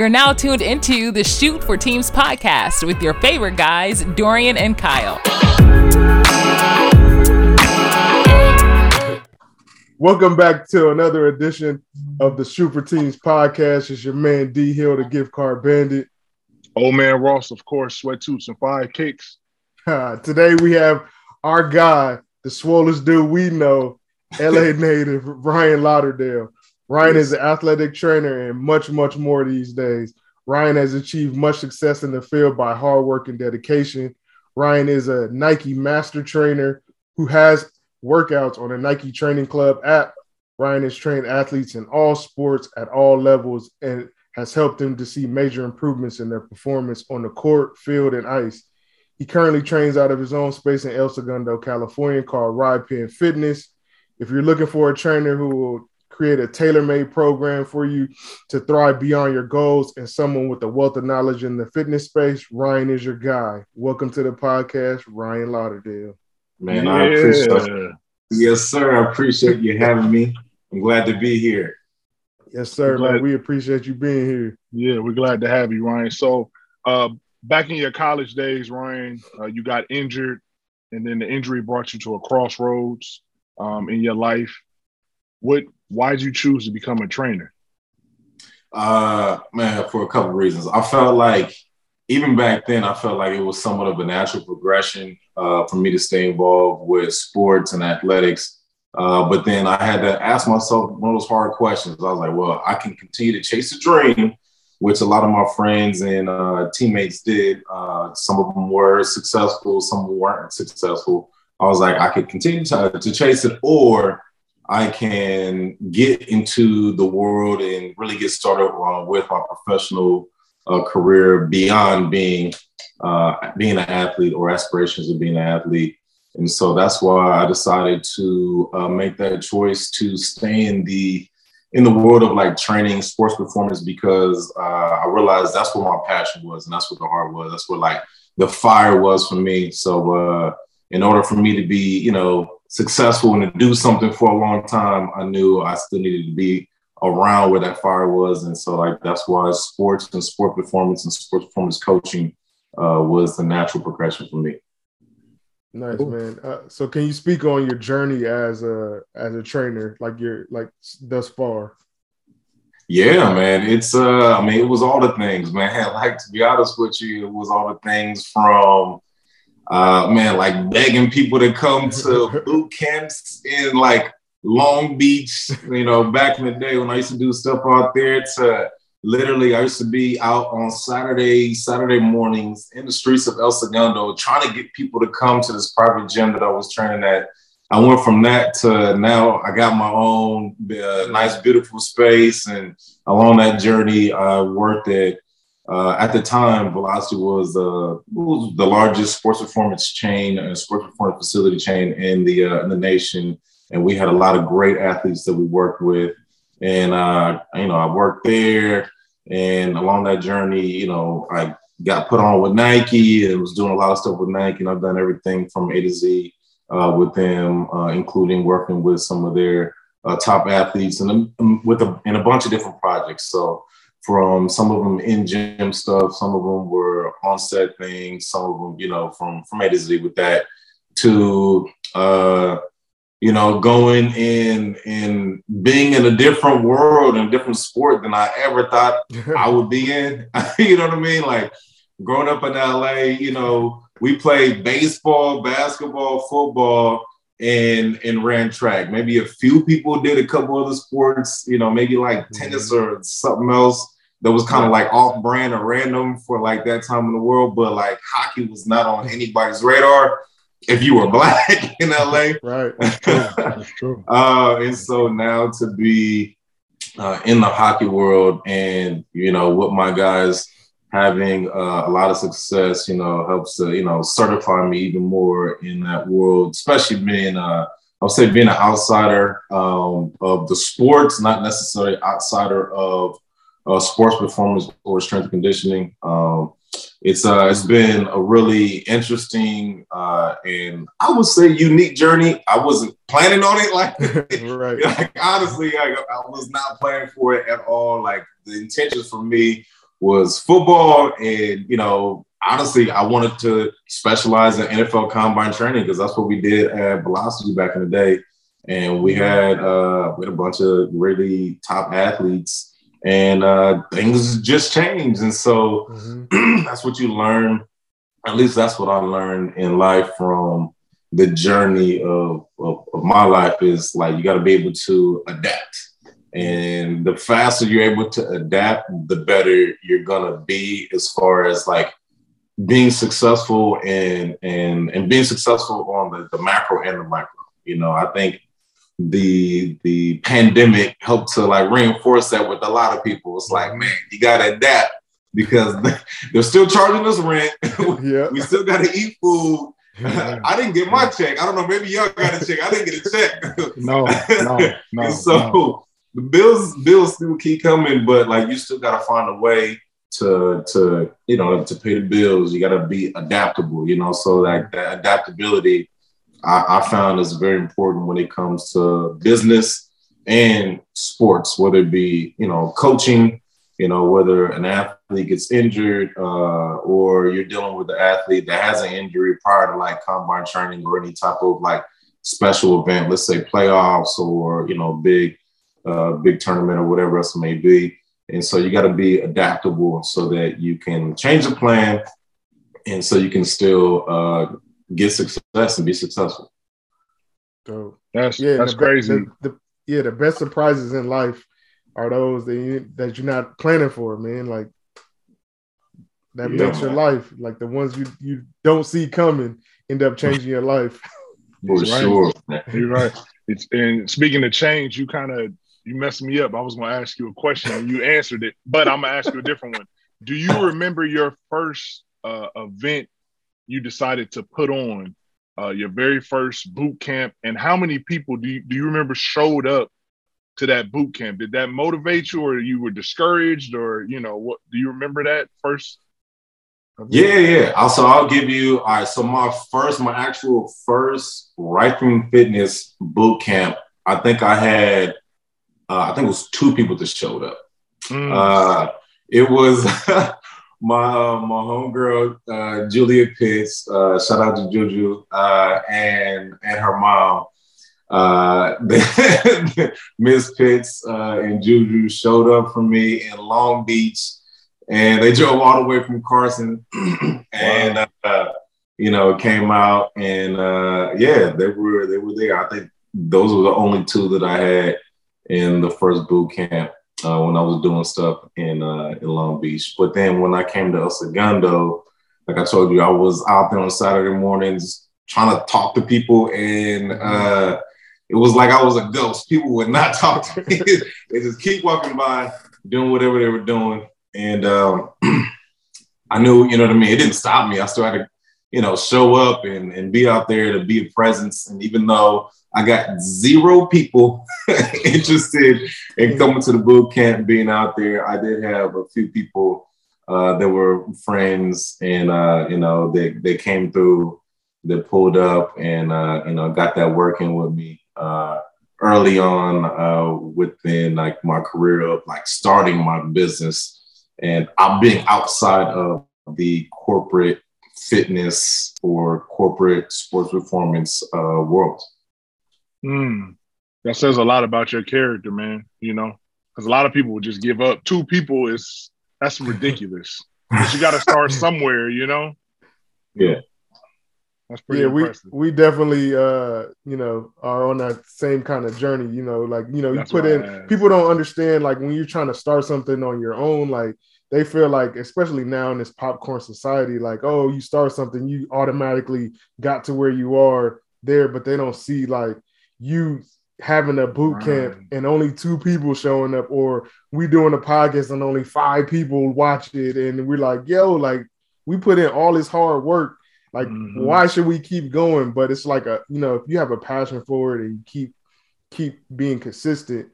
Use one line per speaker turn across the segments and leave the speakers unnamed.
You're now tuned into the Shoot for Teams podcast with your favorite guys, Dorian and Kyle.
Welcome back to another edition of the Shoot for Teams podcast. It's your man D Hill, the gift card bandit.
Old man Ross, of course, sweat toots and five kicks.
Today we have our guy, the swollest dude we know, LA native Ryan Lauderdale. Ryan is an athletic trainer and much, much more these days. Ryan has achieved much success in the field by hard work and dedication. Ryan is a Nike master trainer who has workouts on the Nike Training Club app. Ryan has trained athletes in all sports at all levels and has helped them to see major improvements in their performance on the court, field, and ice. He currently trains out of his own space in El Segundo, California, called Ride Pen Fitness. If you're looking for a trainer who will create a tailor-made program for you to thrive beyond your goals and someone with a wealth of knowledge in the fitness space, Ryan is your guy. Welcome to the podcast, Ryan Lauderdale.
Man, yeah. I appreciate Yes, sir. I appreciate you having me. I'm glad to be here.
Yes, sir, man. We appreciate you being here.
Yeah, we're glad to have you, Ryan. So, uh, back in your college days, Ryan, uh, you got injured, and then the injury brought you to a crossroads um, in your life. What why did you choose to become a trainer?
Uh, man, for a couple of reasons. I felt like even back then, I felt like it was somewhat of a natural progression uh, for me to stay involved with sports and athletics. Uh, but then I had to ask myself one of those hard questions. I was like, well, I can continue to chase the dream, which a lot of my friends and uh, teammates did. Uh, some of them were successful, some weren't successful. I was like, I could continue to, to chase it, or I can get into the world and really get started uh, with my professional uh, career beyond being uh, being an athlete or aspirations of being an athlete. And so that's why I decided to uh, make that choice to stay in the in the world of like training sports performance because uh, I realized that's what my passion was and that's what the heart was. That's what like the fire was for me. So uh, in order for me to be, you know, successful and to do something for a long time, I knew I still needed to be around where that fire was. And so like that's why sports and sport performance and sports performance coaching uh, was the natural progression for me.
Nice man. Uh, so can you speak on your journey as a as a trainer, like your like thus far?
Yeah, man. It's uh I mean it was all the things, man. Like to be honest with you, it was all the things from uh, man, like begging people to come to boot camps in like Long Beach, you know, back in the day when I used to do stuff out there to literally I used to be out on Saturday, Saturday mornings in the streets of El Segundo trying to get people to come to this private gym that I was training at. I went from that to now I got my own uh, nice, beautiful space. And along that journey, I worked at uh, at the time, Velocity was, uh, was, the largest sports performance chain and sports performance facility chain in the uh, in the nation, and we had a lot of great athletes that we worked with. And uh, you know, I worked there, and along that journey, you know, I got put on with Nike and was doing a lot of stuff with Nike, and I've done everything from A to Z uh, with them, uh, including working with some of their top athletes and um, with a, in a bunch of different projects. So from some of them in gym stuff, some of them were on set things, some of them, you know, from from A to Z with that to uh, you know, going in and being in a different world and different sport than I ever thought I would be in. you know what I mean? Like growing up in LA, you know, we played baseball, basketball, football, and and ran track. Maybe a few people did a couple other sports, you know, maybe like mm-hmm. tennis or something else that was kind of like off brand or random for like that time in the world. But like hockey was not on anybody's radar if you were black in LA.
Right. That's true. That's true.
uh, and so now to be uh, in the hockey world and, you know, with my guys having uh, a lot of success, you know, helps to, you know, certify me even more in that world, especially being, uh, I'll say being an outsider um, of the sports, not necessarily outsider of uh, sports performance or strength and conditioning. Um, it's uh, it's been a really interesting uh, and I would say unique journey. I wasn't planning on it, like, right. like honestly, I, I was not planning for it at all. Like the intentions for me was football, and you know, honestly, I wanted to specialize in NFL combine training because that's what we did at Velocity back in the day, and we had uh, we had a bunch of really top athletes, and uh, things just changed, and so mm-hmm. that's what you learn. At least that's what I learned in life from the journey of, of, of my life is like you got to be able to adapt and the faster you're able to adapt, the better you're gonna be as far as like being successful and and and being successful on the, the macro and the micro. You know, I think the the pandemic helped to like reinforce that with a lot of people. It's like, mm-hmm. man, you gotta adapt because they're still charging us rent. yeah. we still gotta eat food. I didn't get my check. I don't know. Maybe y'all got a check. I didn't get a check.
no, no, no.
so
no
the bills bills still keep coming, but like you still gotta find a way to to you know to pay the bills. You gotta be adaptable, you know. So like that adaptability, I, I found is very important when it comes to business and sports, whether it be you know coaching, you know whether an athlete gets injured uh, or you're dealing with an athlete that has an injury prior to like combine training or any type of like special event, let's say playoffs or you know big uh, big tournament or whatever else it may be. And so you got to be adaptable so that you can change the plan and so you can still uh, get success and be successful.
So that's yeah, that's
the,
crazy.
The, the, yeah, the best surprises in life are those that you, that you're not planning for, man. Like that yeah. makes your life like the ones you you don't see coming end up changing your life.
For right. sure,
you're right. It's and speaking of change, you kind of you messed me up. I was going to ask you a question and you answered it, but I'm going to ask you a different one. Do you remember your first uh, event you decided to put on, uh, your very first boot camp, and how many people do you, do you remember showed up to that boot camp? Did that motivate you, or you were discouraged, or you know what? Do you remember that first?
Event? Yeah, yeah. Also, I'll give you. All right. So my first, my actual first Right from Fitness boot camp. I think I had uh, I think it was two people that showed up. Mm. Uh, it was my uh, my homegirl uh, Julia Pitts. Uh, shout out to Juju uh, and and her mom. Uh, Miss Pitts uh, and Juju showed up for me in Long Beach, and they drove all the way from Carson, and uh, you know came out and uh, yeah, they were they were there. I think those were the only two that I had in the first boot camp uh, when I was doing stuff in uh, in Long Beach. But then when I came to El Segundo, like I told you, I was out there on Saturday mornings trying to talk to people, and uh, it was like I was a ghost. People would not talk to me; they just keep walking by, doing whatever they were doing, and um, I knew, you know what I mean. It didn't stop me. I still had to, you know, show up and and be out there to be a presence. And even though I got zero people interested in coming to the boot camp, being out there. I did have a few people uh, that were friends, and uh, you know, they they came through, they pulled up, and uh, you know, got that working with me uh, early on uh, within like my career of like starting my business, and I'm being outside of the corporate fitness or corporate sports performance uh, world.
Mm, that says a lot about your character, man. You know, because a lot of people would just give up. Two people is that's ridiculous. but you got to start somewhere, you know.
Yeah.
That's pretty
yeah,
impressive.
we we definitely uh you know are on that same kind of journey. You know, like you know, you put in people don't understand like when you're trying to start something on your own, like they feel like, especially now in this popcorn society, like, oh, you start something, you automatically got to where you are there, but they don't see like you having a boot camp right. and only two people showing up, or we doing a podcast and only five people watch it, and we're like, yo, like we put in all this hard work. Like, mm-hmm. why should we keep going? But it's like a, you know, if you have a passion for it and you keep keep being consistent,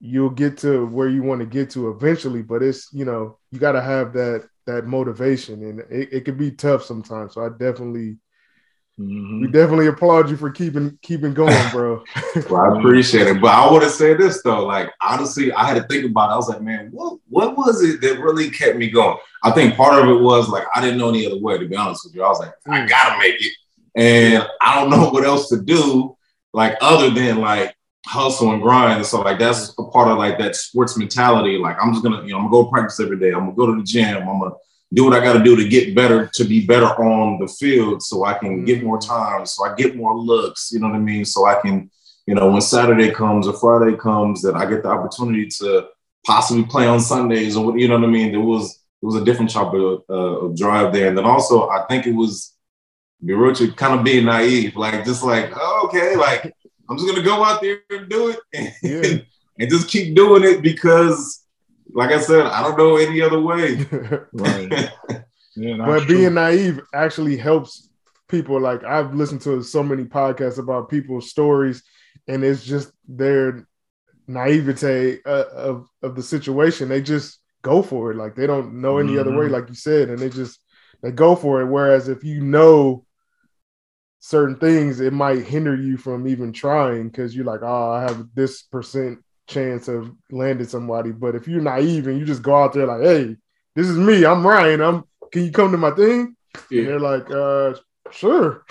you'll get to where you want to get to eventually. But it's, you know, you got to have that that motivation, and it, it can be tough sometimes. So I definitely Mm-hmm. We definitely applaud you for keeping keeping going, bro.
well, I appreciate it, but I want to say this though. Like honestly, I had to think about. it. I was like, man, what what was it that really kept me going? I think part of it was like I didn't know any other way. To be honest with you, I was like, I mm. gotta make it, and I don't know what else to do, like other than like hustle and grind. And so like that's a part of like that sports mentality. Like I'm just gonna, you know, I'm gonna go practice every day. I'm gonna go to the gym. I'm gonna do what I got to do to get better, to be better on the field, so I can get more time, so I get more looks. You know what I mean? So I can, you know, when Saturday comes or Friday comes, that I get the opportunity to possibly play on Sundays or you know what I mean. There was it was a different type of, uh, of drive there, and then also I think it was Birucha kind of being naive, like just like oh, okay, like I'm just gonna go out there and do it, and, yeah. and just keep doing it because like I said, I don't know any other way.
right. Yeah, but being naive actually helps people. Like I've listened to so many podcasts about people's stories, and it's just their naivete uh, of of the situation. They just go for it. Like they don't know any mm-hmm. other way, mm-hmm. like you said, and they just they go for it. Whereas if you know certain things, it might hinder you from even trying because you're like, oh, I have this percent chance of landing somebody. But if you're naive and you just go out there like, hey, this is me, I'm Ryan. I'm can you come to my thing? Yeah. And they're like, uh, sure.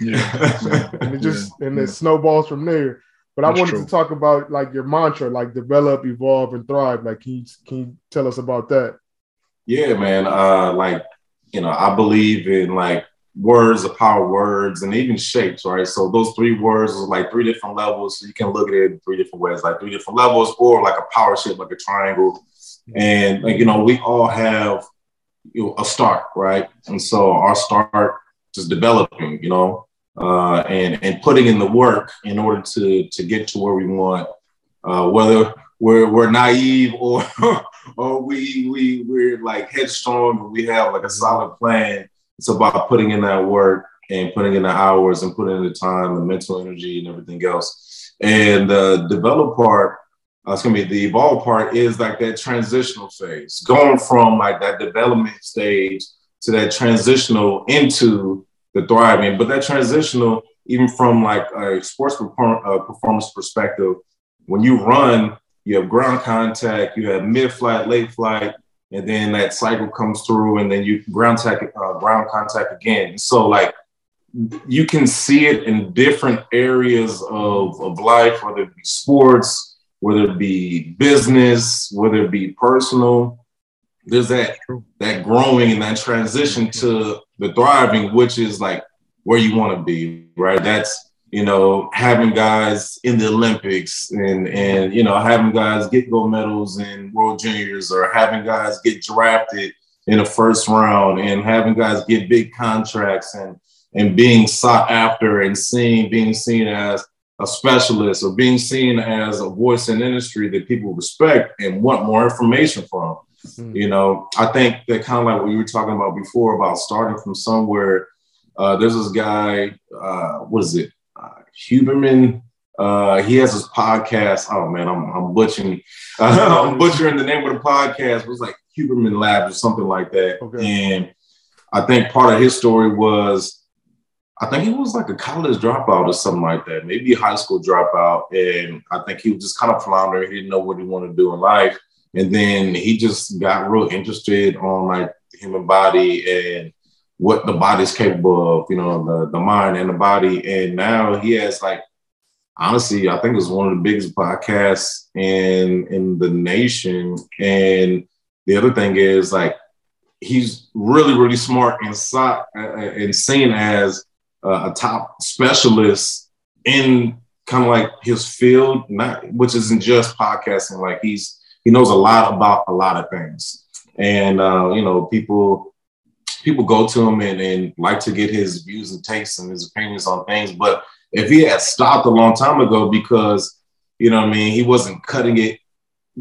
Yeah. and it just yeah. and it snowballs from there. But That's I wanted true. to talk about like your mantra, like develop, evolve, and thrive. Like, can you can you tell us about that?
Yeah, man. Uh, like, you know, I believe in like words, the power words, and even shapes, right? So those three words are like three different levels. So you can look at it in three different ways, like three different levels, or like a power shape, like a triangle. And like, you know, we all have you know, a start, right? And so our start is developing, you know, uh, and and putting in the work in order to to get to where we want, uh, whether we're we're naive or or we we we're like headstrong and we have like a solid plan it's about putting in that work and putting in the hours and putting in the time, the mental energy, and everything else. And the develop part, it's gonna be the evolve part is like that transitional phase, going from like that development stage to that transitional into the thriving. But that transitional, even from like a sports uh, performance perspective, when you run, you have ground contact, you have mid flight, late flight, and then that cycle comes through, and then you ground contact, uh, ground contact again. So like you can see it in different areas of, of life, whether it be sports, whether it be business, whether it be personal. There's that that growing and that transition to the thriving, which is like where you want to be, right? That's you know, having guys in the Olympics and and you know having guys get gold medals in World Juniors or having guys get drafted in the first round and having guys get big contracts and and being sought after and seen being seen as a specialist or being seen as a voice in industry that people respect and want more information from. Mm-hmm. You know, I think that kind of like what you were talking about before about starting from somewhere. Uh, there's this guy, uh, what is it? Huberman. Uh, he has his podcast. Oh man, I'm I'm butchering I'm butchering the name of the podcast. It was like Huberman Labs or something like that. Okay. And I think part of his story was I think he was like a college dropout or something like that, maybe a high school dropout. And I think he was just kind of floundering. He didn't know what he wanted to do in life. And then he just got real interested on like the human body and what the body's capable of, you know, the, the mind and the body. And now he has like, honestly, I think it's one of the biggest podcasts in in the nation. And the other thing is like, he's really, really smart and, so, uh, and seen as a top specialist in kind of like his field, not which isn't just podcasting. Like he's he knows a lot about a lot of things, and uh, you know people people go to him and, and like to get his views and takes and his opinions on things. But if he had stopped a long time ago because, you know I mean, he wasn't cutting it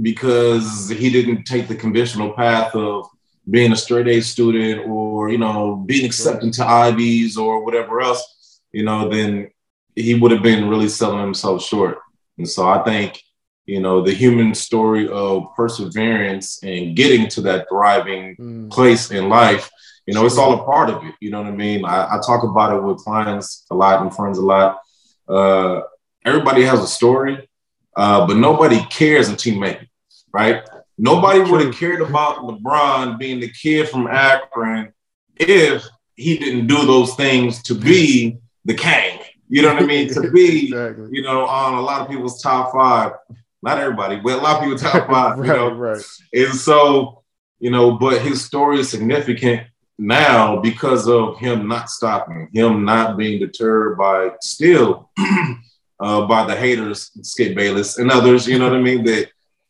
because he didn't take the conventional path of being a straight A student or, you know, being accepted to Ivies or whatever else, you know, then he would have been really selling himself short. And so I think, you know, the human story of perseverance and getting to that thriving mm. place in life You know, it's all a part of it. You know what I mean? I, I talk about it with clients a lot and friends a lot. Uh, everybody has a story, uh, but nobody cares until you make it, right? Nobody would have cared about LeBron being the kid from Akron if he didn't do those things to be the king. You know what I mean? To be, exactly. you know, on a lot of people's top five. Not everybody, but a lot of people top five. right, you know, right. And so, you know, but his story is significant now because of him not stopping, him not being deterred by still uh, by the haters, Skip Bayless and others. You know what I mean? That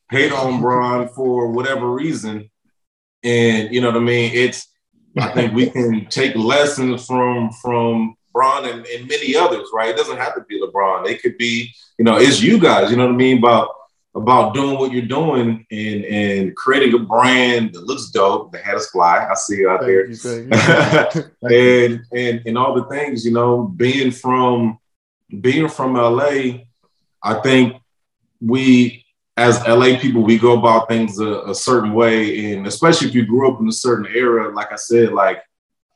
hate on Bron for whatever reason, and you know what I mean. It's I think we can take lessons from from Bron and, and many others, right? It doesn't have to be LeBron. It could be, you know, it's you guys, you know what I mean? About about doing what you're doing and and creating a brand that looks dope, that has fly. I see you out thank there. You, you. and and and all the things, you know, being from being from LA, I think we as LA people, we go about things a, a, certain way. And especially if you grew up in a certain era, like I said, like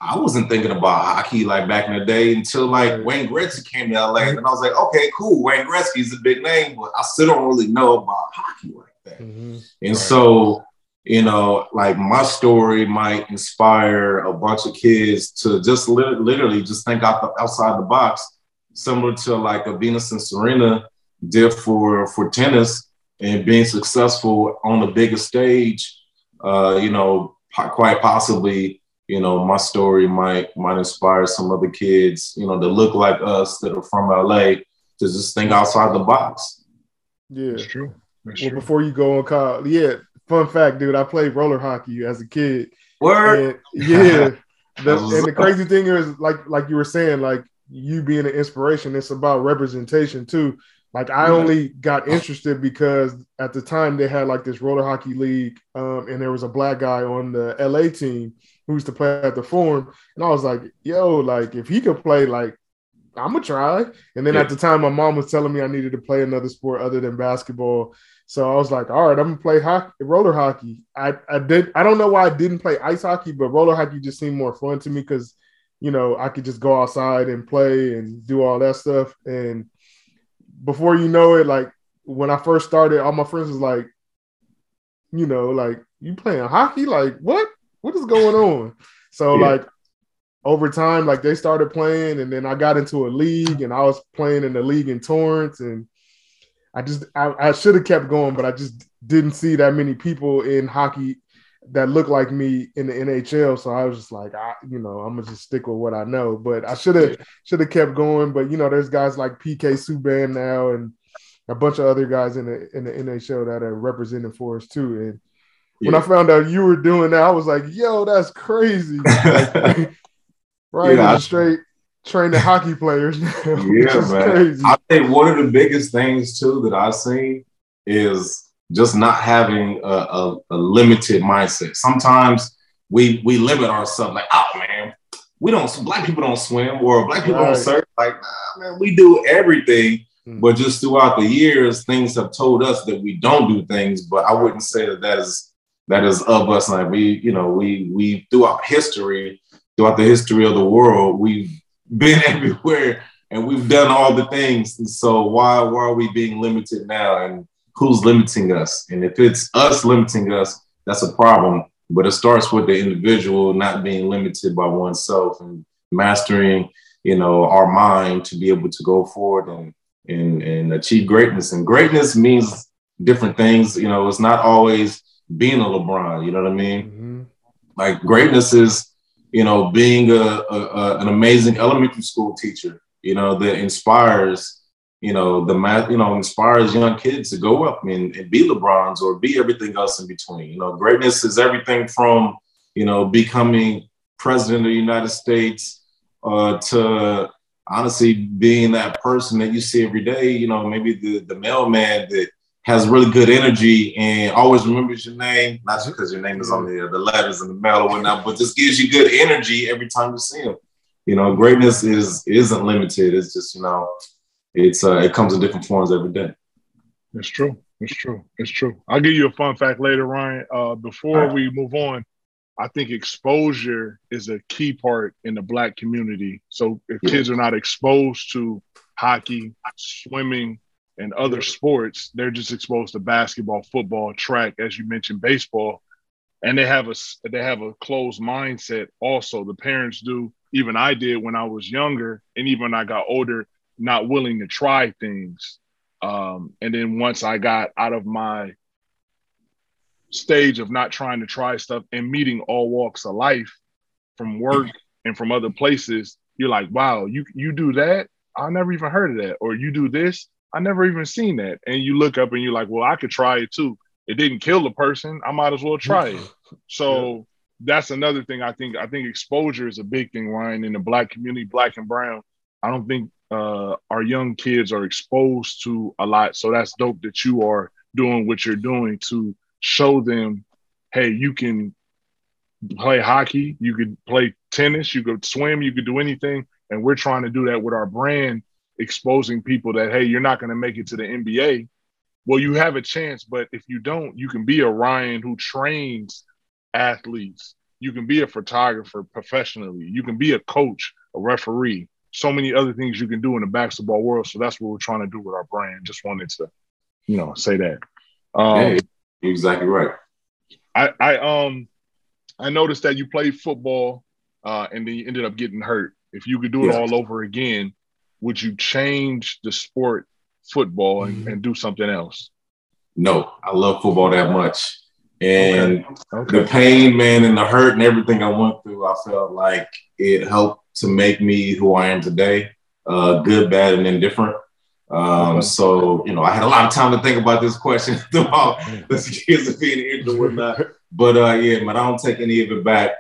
I wasn't thinking about hockey like back in the day until like Wayne Gretzky came to LA. And I was like, okay, cool. Wayne Gretzky's a big name, but I still don't really know about hockey like that. Mm-hmm. And right. so, you know, like my story might inspire a bunch of kids to just li- literally just think out the, outside the box, similar to like a Venus and Serena did for for tennis and being successful on the biggest stage, uh, you know, quite possibly, you know, my story might might inspire some other kids, you know, that look like us that are from LA to just think outside the box.
Yeah, that's true. That's well, true. before you go on, Kyle, yeah, fun fact, dude, I played roller hockey as a kid.
Word,
and, yeah. the, and the crazy thing is, like, like you were saying, like you being an inspiration, it's about representation too. Like I only got interested because at the time they had like this roller hockey league, um, and there was a black guy on the LA team who used to play at the Forum, and I was like, "Yo, like if he could play, like I'm gonna try." And then yeah. at the time, my mom was telling me I needed to play another sport other than basketball, so I was like, "All right, I'm gonna play hockey, roller hockey." I I did. I don't know why I didn't play ice hockey, but roller hockey just seemed more fun to me because, you know, I could just go outside and play and do all that stuff and before you know it, like when I first started, all my friends was like, you know, like you playing hockey? Like what? What is going on? So yeah. like over time, like they started playing, and then I got into a league, and I was playing in the league in Torrance, and I just I, I should have kept going, but I just didn't see that many people in hockey that look like me in the NHL. So I was just like, I, you know, I'm gonna just stick with what I know. But I should have should have kept going. But you know, there's guys like PK Subban now and a bunch of other guys in the in the NHL that are representing for us too. And yeah. when I found out you were doing that, I was like, yo, that's crazy. right, yeah, straight training hockey players. Now,
yeah, man. Crazy. I think one of the biggest things too that I've seen is just not having a, a, a, limited mindset. Sometimes we we limit ourselves, like, oh man, we don't black people don't swim or black people right. don't surf. Like, nah, man, we do everything. Mm-hmm. But just throughout the years, things have told us that we don't do things. But I wouldn't say that that is that is of us. Like we, you know, we we throughout history, throughout the history of the world, we've been everywhere and we've done all the things. And so why why are we being limited now? And who's limiting us. And if it's us limiting us, that's a problem. But it starts with the individual not being limited by oneself and mastering, you know, our mind to be able to go forward and and, and achieve greatness. And greatness means different things. You know, it's not always being a LeBron. You know what I mean? Mm-hmm. Like greatness is, you know, being a, a, a, an amazing elementary school teacher. You know, that inspires you know, the math, you know, inspires young kids to go up and, and be LeBrons or be everything else in between. You know, greatness is everything from, you know, becoming president of the United States uh, to honestly being that person that you see every day, you know, maybe the, the mailman that has really good energy and always remembers your name, not just because your name is on the, the letters in the mail or whatnot, but just gives you good energy every time you see him. You know, greatness is isn't limited. It's just, you know, it's uh, it comes in different forms every day.
It's true. It's true. It's true. I'll give you a fun fact later, Ryan. Uh, before right. we move on, I think exposure is a key part in the black community. So if kids are not exposed to hockey, swimming, and other sports, they're just exposed to basketball, football, track, as you mentioned, baseball, and they have a they have a closed mindset. Also, the parents do. Even I did when I was younger, and even I got older, not willing to try things. Um, and then once I got out of my stage of not trying to try stuff and meeting all walks of life from work and from other places, you're like, wow, you you do that? I never even heard of that. Or you do this? I never even seen that. And you look up and you're like, well, I could try it too. It didn't kill the person. I might as well try it. So yeah. that's another thing I think I think exposure is a big thing, Ryan, in the black community, black and brown. I don't think uh, our young kids are exposed to a lot. So that's dope that you are doing what you're doing to show them, hey, you can play hockey, you could play tennis, you could swim, you could do anything. And we're trying to do that with our brand, exposing people that, hey, you're not going to make it to the NBA. Well, you have a chance, but if you don't, you can be a Ryan who trains athletes. You can be a photographer professionally. You can be a coach, a referee. So many other things you can do in the basketball world. So that's what we're trying to do with our brand. Just wanted to, you know, say that.
Um, you're exactly right.
I, I um I noticed that you played football uh, and then you ended up getting hurt. If you could do it yeah. all over again, would you change the sport football and, mm-hmm. and, do something else?
No, I love football that much. And okay. Okay. the pain, man, and the hurt and everything I went through, I felt like it helped to make me who I am today, uh, good, bad, and indifferent. Um, so, you know, I had a lot of time to think about this question throughout the years of being injured and whatnot. But uh, yeah, but I don't take any of it back.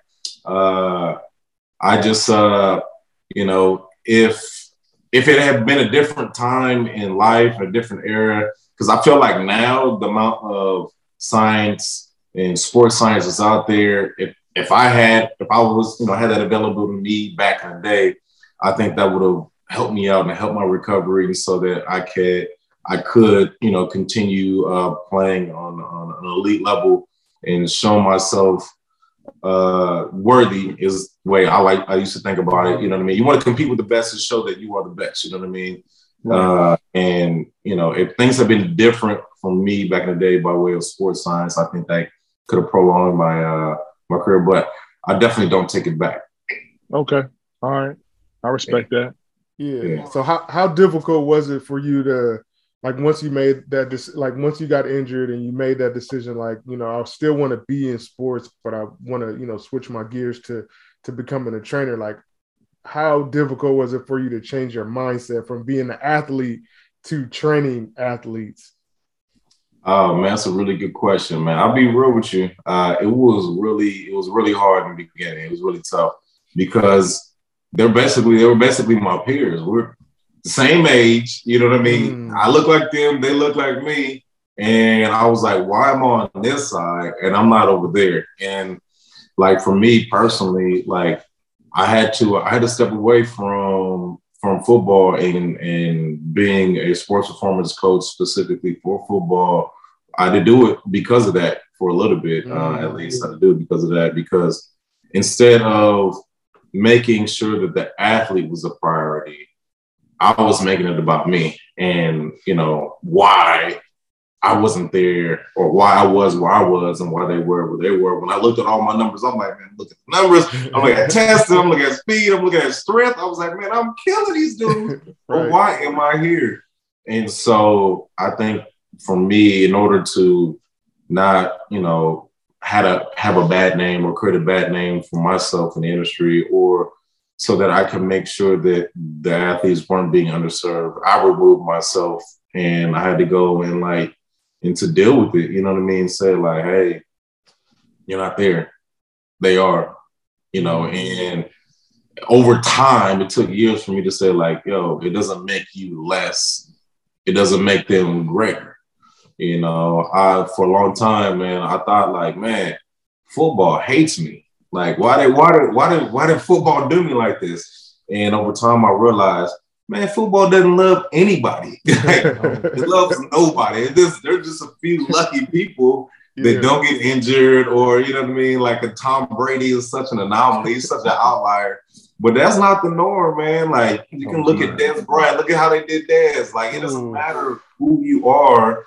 Uh, I just, uh, you know, if if it had been a different time in life, a different era, because I feel like now the amount of science and sports science is out there. If if I had, if I was, you know, had that available to me back in the day, I think that would have helped me out and helped my recovery so that I could I could you know continue uh, playing on, on an elite level and show myself uh, worthy is the way I like I used to think about it. You know what I mean? You want to compete with the best and show that you are the best. You know what I mean? Uh, and you know, if things have been different from me back in the day by way of sports science, I think that could have prolonged my uh, my career. But I definitely don't take it back.
Okay, all right, I respect yeah. that.
Yeah. yeah. So how how difficult was it for you to like once you made that this like once you got injured and you made that decision like you know I still want to be in sports but I want to you know switch my gears to to becoming a trainer like how difficult was it for you to change your mindset from being an athlete to training athletes?
Oh man, that's a really good question, man. I'll be real with you. Uh, it was really, it was really hard in the beginning. It was really tough because they're basically they were basically my peers. We're same age, you know what I mean? Mm. I look like them, they look like me. And I was like, why am I on this side and I'm not over there? And like for me personally, like I had to I had to step away from from football and and being a sports performance coach specifically for football. I had to do it because of that for a little bit, mm. uh, at least. I had to do it because of that because instead of making sure that the athlete was a priority. I was making it about me and, you know, why I wasn't there or why I was where I was and why they were where they were. When I looked at all my numbers, I'm like, man, look at the numbers. I'm looking at testing, I'm looking at speed, I'm looking at strength. I was like, man, I'm killing these dudes. right. But why am I here? And so I think for me, in order to not, you know, had a have a bad name or create a bad name for myself in the industry or so that I could make sure that the athletes weren't being underserved. I removed myself and I had to go and like and to deal with it, you know what I mean? Say like, hey, you're not there. They are, you know, mm-hmm. and over time it took years for me to say, like, yo, it doesn't make you less, it doesn't make them greater. You know, I for a long time, man, I thought like, man, football hates me. Like, why did why did why did why did football do me like this? And over time, I realized, man, football doesn't love anybody. like, it loves nobody. Just, there's just a few lucky people, that yeah. don't get injured, or you know what I mean. Like a Tom Brady is such an anomaly, he's such an outlier. But that's not the norm, man. Like you can oh, look man. at Dez Bryant. Look at how they did Dez. Like it doesn't mm. matter who you are.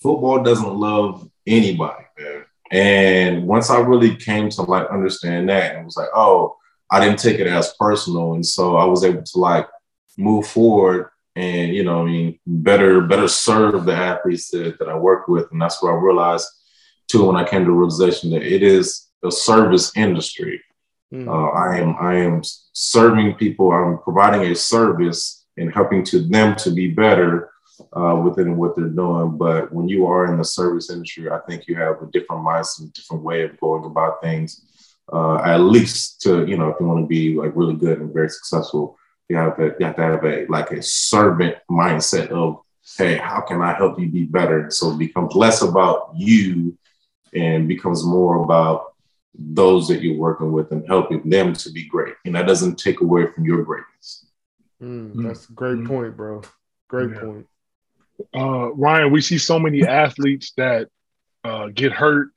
Football doesn't love anybody, man. And once I really came to like understand that, and was like, oh, I didn't take it as personal, and so I was able to like move forward and you know, I mean, better better serve the athletes that, that I work with, and that's where I realized too when I came to the realization that it is a service industry. Mm. Uh, I am I am serving people. I'm providing a service and helping to them to be better uh, within what they're doing. But when you are in the service industry, I think you have a different mindset, a different way of going about things. Uh, at least to you know, if you want to be like really good and very successful, you have to, you have to have a like a servant mindset of hey, how can I help you be better? So it becomes less about you and becomes more about those that you're working with and helping them to be great. And that doesn't take away from your greatness.
Mm, that's a great mm. point, bro. Great yeah. point.
Uh, Ryan, we see so many athletes that uh, get hurt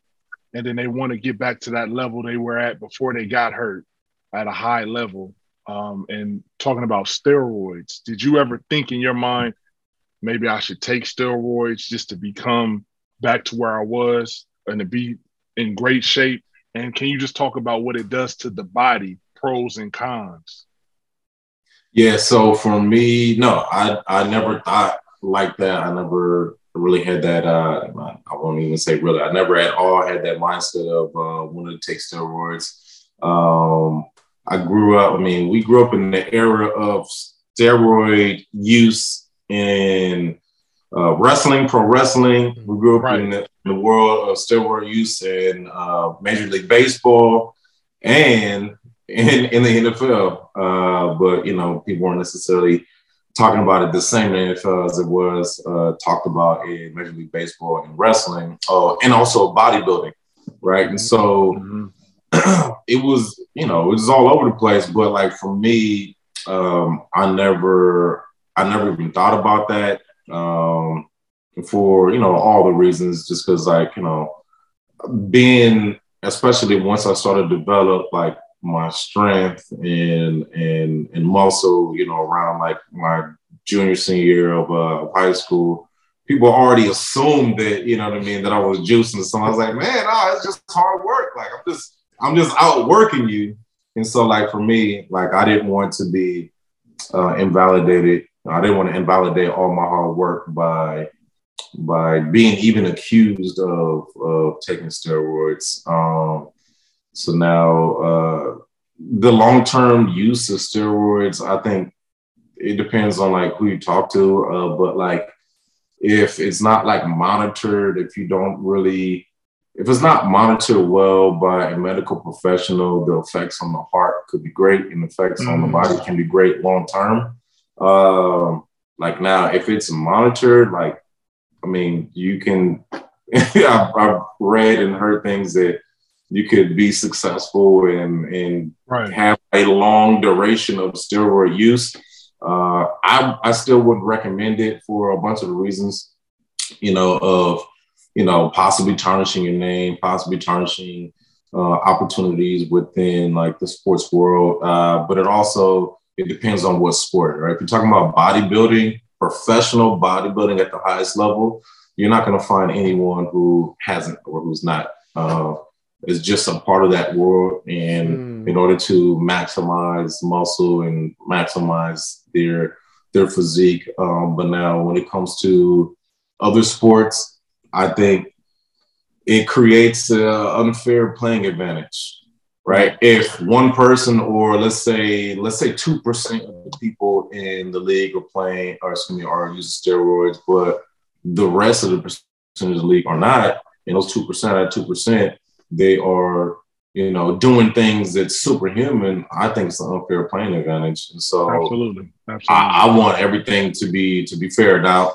and then they want to get back to that level they were at before they got hurt at a high level. Um, and talking about steroids, did you ever think in your mind, maybe I should take steroids just to become back to where I was and to be in great shape? And can you just talk about what it does to the body, pros and cons?
Yeah, so for me, no, I I never thought like that. I never really had that. Uh, I won't even say really. I never at all had that mindset of uh, wanting to take steroids. Um, I grew up. I mean, we grew up in the era of steroid use in uh, wrestling, pro wrestling. We grew up right. in, the, in, the, world of steroid use in uh, Major League Baseball and in, in the NFL. Uh, but you know, people weren't necessarily talking about it the same in NFL as it was uh, talked about in Major League Baseball and wrestling, oh, and also bodybuilding, right? And so mm-hmm. it was, you know, it was all over the place. But like for me, um, I never, I never even thought about that um, for you know all the reasons. Just because, like you know, being especially once I started to develop like my strength and and and muscle, you know, around like my junior senior year of, uh, of high school, people already assumed that you know what I mean that I was juicing. So I was like, man, oh, it's just hard work. Like I'm just I'm just out working you. And so like for me, like I didn't want to be uh, invalidated. I didn't want to invalidate all my hard work by by being even accused of of taking steroids. Um, so now uh, the long term use of steroids, I think it depends on like who you talk to. Uh, but like if it's not like monitored, if you don't really, if it's not monitored well by a medical professional, the effects on the heart could be great, and the effects mm-hmm. on the mm. body can be great long term. Um, like now, if it's monitored, like I mean, you can. I've, I've read and heard things that you could be successful and and right. have a long duration of steroid use. Uh, I I still wouldn't recommend it for a bunch of reasons, you know, of you know possibly tarnishing your name, possibly tarnishing uh, opportunities within like the sports world. Uh, but it also it depends on what sport, right? If you're talking about bodybuilding, professional bodybuilding at the highest level, you're not going to find anyone who hasn't or who's not uh, is just a part of that world. And mm. in order to maximize muscle and maximize their their physique. Um, but now when it comes to other sports, I think it creates an unfair playing advantage, right? If one person or let's say let's say two percent of the people in the league are playing or excuse me are using steroids, but the rest of the percentage of the league are not, and those two percent at two percent they are, you know, doing things that's superhuman, I think it's an unfair playing advantage. And so
absolutely, absolutely.
I, I want everything to be to be fair. Now,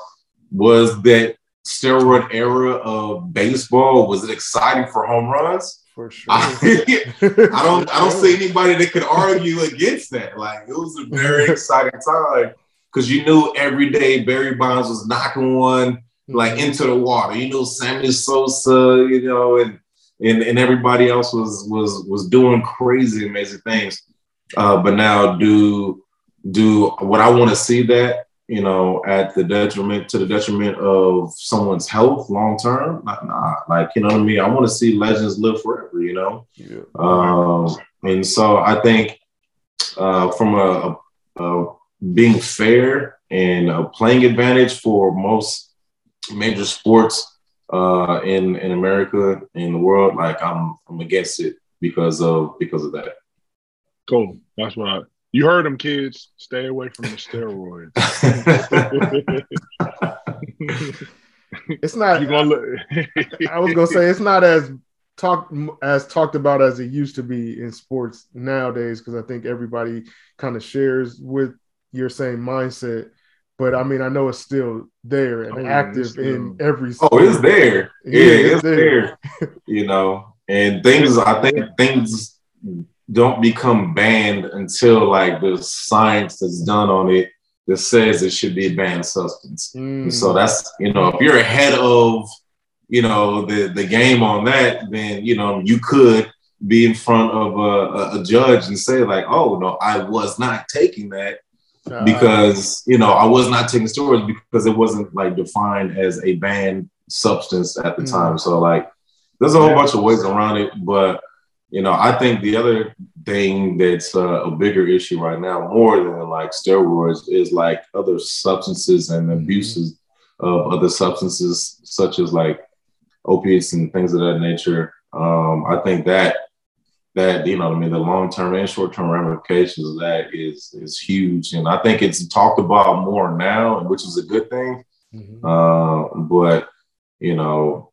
was that steroid era of baseball, was it exciting for home runs?
For sure.
I, I don't I don't see anybody that could argue against that. Like it was a very exciting time because you knew every day Barry Bonds was knocking one like into the water. You know, Sammy Sosa, you know, and and, and everybody else was was was doing crazy, amazing things. Uh, but now do do what I want to see that you know at the detriment to the detriment of someone's health long term. Not, nah, like you know what I mean. I want to see legends live forever. You know, yeah. um, and so I think uh, from a, a, a being fair and a playing advantage for most major sports uh, in in America in the world, like I'm I'm against it because of because of that.
Cool. That's what I, you heard them kids. Stay away from the steroids.
it's not. Gonna look, I was gonna say it's not as talked as talked about as it used to be in sports nowadays because I think everybody kind of shares with your same mindset but I mean, I know it's still there and oh, active in every.
Oh, it's there. Yeah, yeah it's, it's there. there. you know, and things. I think things don't become banned until like the science that's done on it that says it should be a banned substance. Mm. So that's you know, if you're ahead of you know the the game on that, then you know you could be in front of a, a judge and say like, oh no, I was not taking that uh, because you know I was not taking steroids because it wasn't like defined as a banned substance at the mm. time. So like, there's a whole bunch of ways around it, but you know, I think the other thing that's uh, a bigger issue right now, more than like steroids, is like other substances and mm-hmm. abuses of other substances, such as like opiates and things of that nature. Um, I think that that you know I mean the long term and short term ramifications of that is is huge, and I think it's talked about more now, which is a good thing. Mm-hmm. Uh, but you know,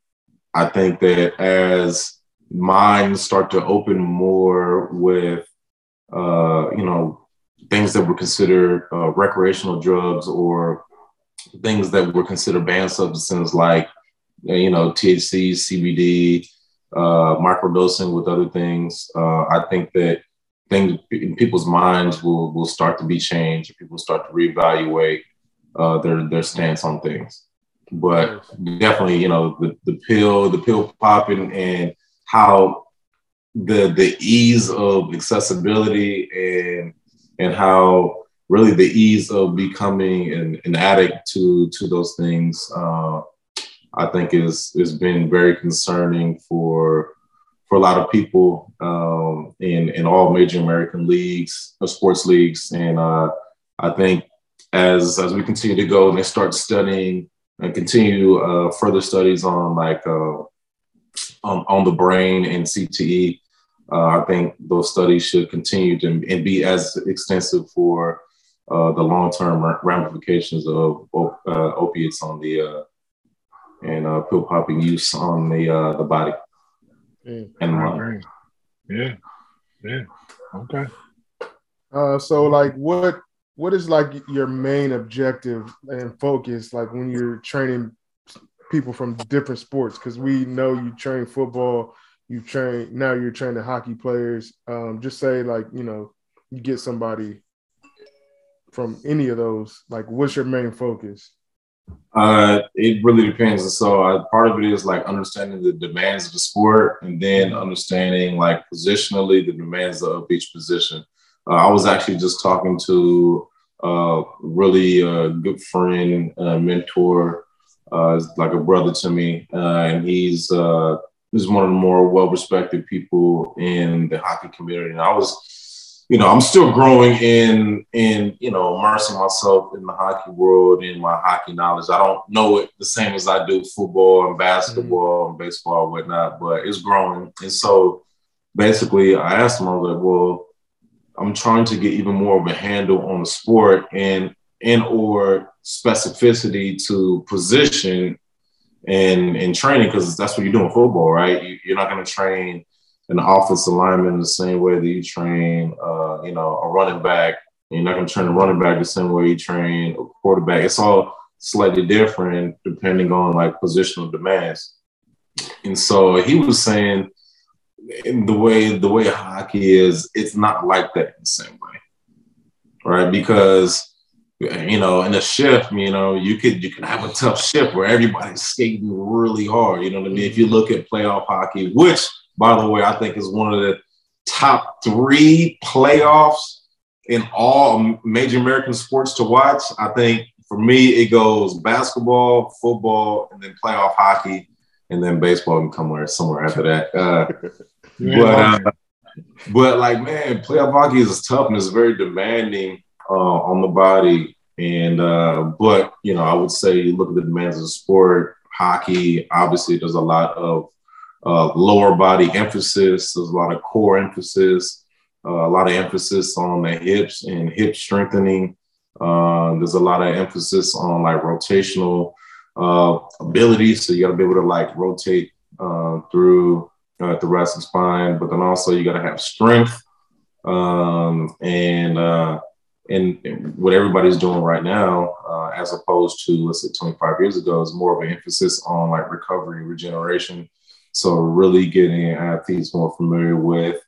I think that as minds start to open more with uh, you know things that were considered uh, recreational drugs or things that were considered banned substances like you know THC, CBD, uh, microdosing with other things. Uh, I think that things in people's minds will will start to be changed. People start to reevaluate uh, their their stance on things. But definitely, you know, the, the pill, the pill popping, and how the the ease of accessibility and and how really the ease of becoming an, an addict to to those things uh, I think is has been very concerning for for a lot of people um, in in all major American leagues, uh, sports leagues, and uh, I think as as we continue to go and they start studying and continue uh, further studies on like uh, on, on the brain and CTE, uh, I think those studies should continue to and be as extensive for uh, the long term ramifications of opiates on the and uh, pill popping use on the uh, the body
mm. and mind. Yeah, yeah, okay.
Uh, so like, what what is like your main objective and focus like when you're training people from different sports? Because we know you train football, you train now you're training hockey players. Um, just say like you know you get somebody from any of those. Like, what's your main focus?
Uh, it really depends. So uh, part of it is like understanding the demands of the sport, and then understanding like positionally the demands of each position. Uh, I was actually just talking to a really uh, good friend, uh, mentor, uh, like a brother to me, and he's he's one of the more well respected people in the hockey community. And I was you know, I'm still growing in in you know immersing myself in the hockey world in my hockey knowledge. I don't know it the same as I do football and basketball mm-hmm. and baseball and whatnot, but it's growing. And so basically, I asked him, I was like, well, I'm trying to get even more of a handle on the sport and and or specificity to position and and training because that's what you're doing football, right? You, you're not going to train an offensive lineman the same way that you train, uh, you know, a running back. You're not going to train a running back the same way you train a quarterback. It's all slightly different depending on like positional demands. And so he was saying, in the way the way hockey is, it's not like that in the same way, right? Because you know, in a shift, you know, you could you can have a tough shift where everybody's skating really hard. You know what I mean? If you look at playoff hockey, which by the way, I think is one of the top three playoffs in all major American sports to watch. I think for me, it goes basketball, football, and then playoff hockey, and then baseball can come where somewhere after that. Uh, but uh, but like man, playoff hockey is tough and it's very demanding uh, on the body. And uh, but you know, I would say look at the demands of the sport. Hockey, obviously, there's a lot of uh, lower body emphasis. There's a lot of core emphasis, uh, a lot of emphasis on the hips and hip strengthening. Uh, there's a lot of emphasis on like rotational uh, ability. So you got to be able to like rotate uh, through uh, thoracic spine, but then also you got to have strength. Um, and, and, what everybody's doing right now, uh, as opposed to let's say 25 years ago, is more of an emphasis on like recovery regeneration. So really getting athletes more familiar with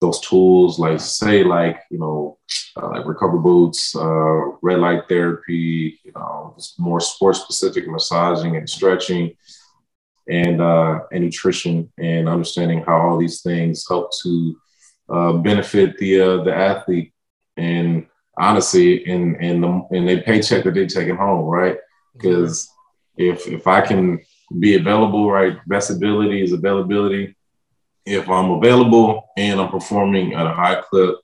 those tools, like say, like you know, uh, like recover boots, uh, red light therapy, you know, more sports specific massaging and stretching, and uh, and nutrition, and understanding how all these things help to uh, benefit the uh, the athlete, and honestly, in in the in their paycheck that they're taking home, right? Because if if I can be available, right? Best ability is availability. If I'm available and I'm performing at a high clip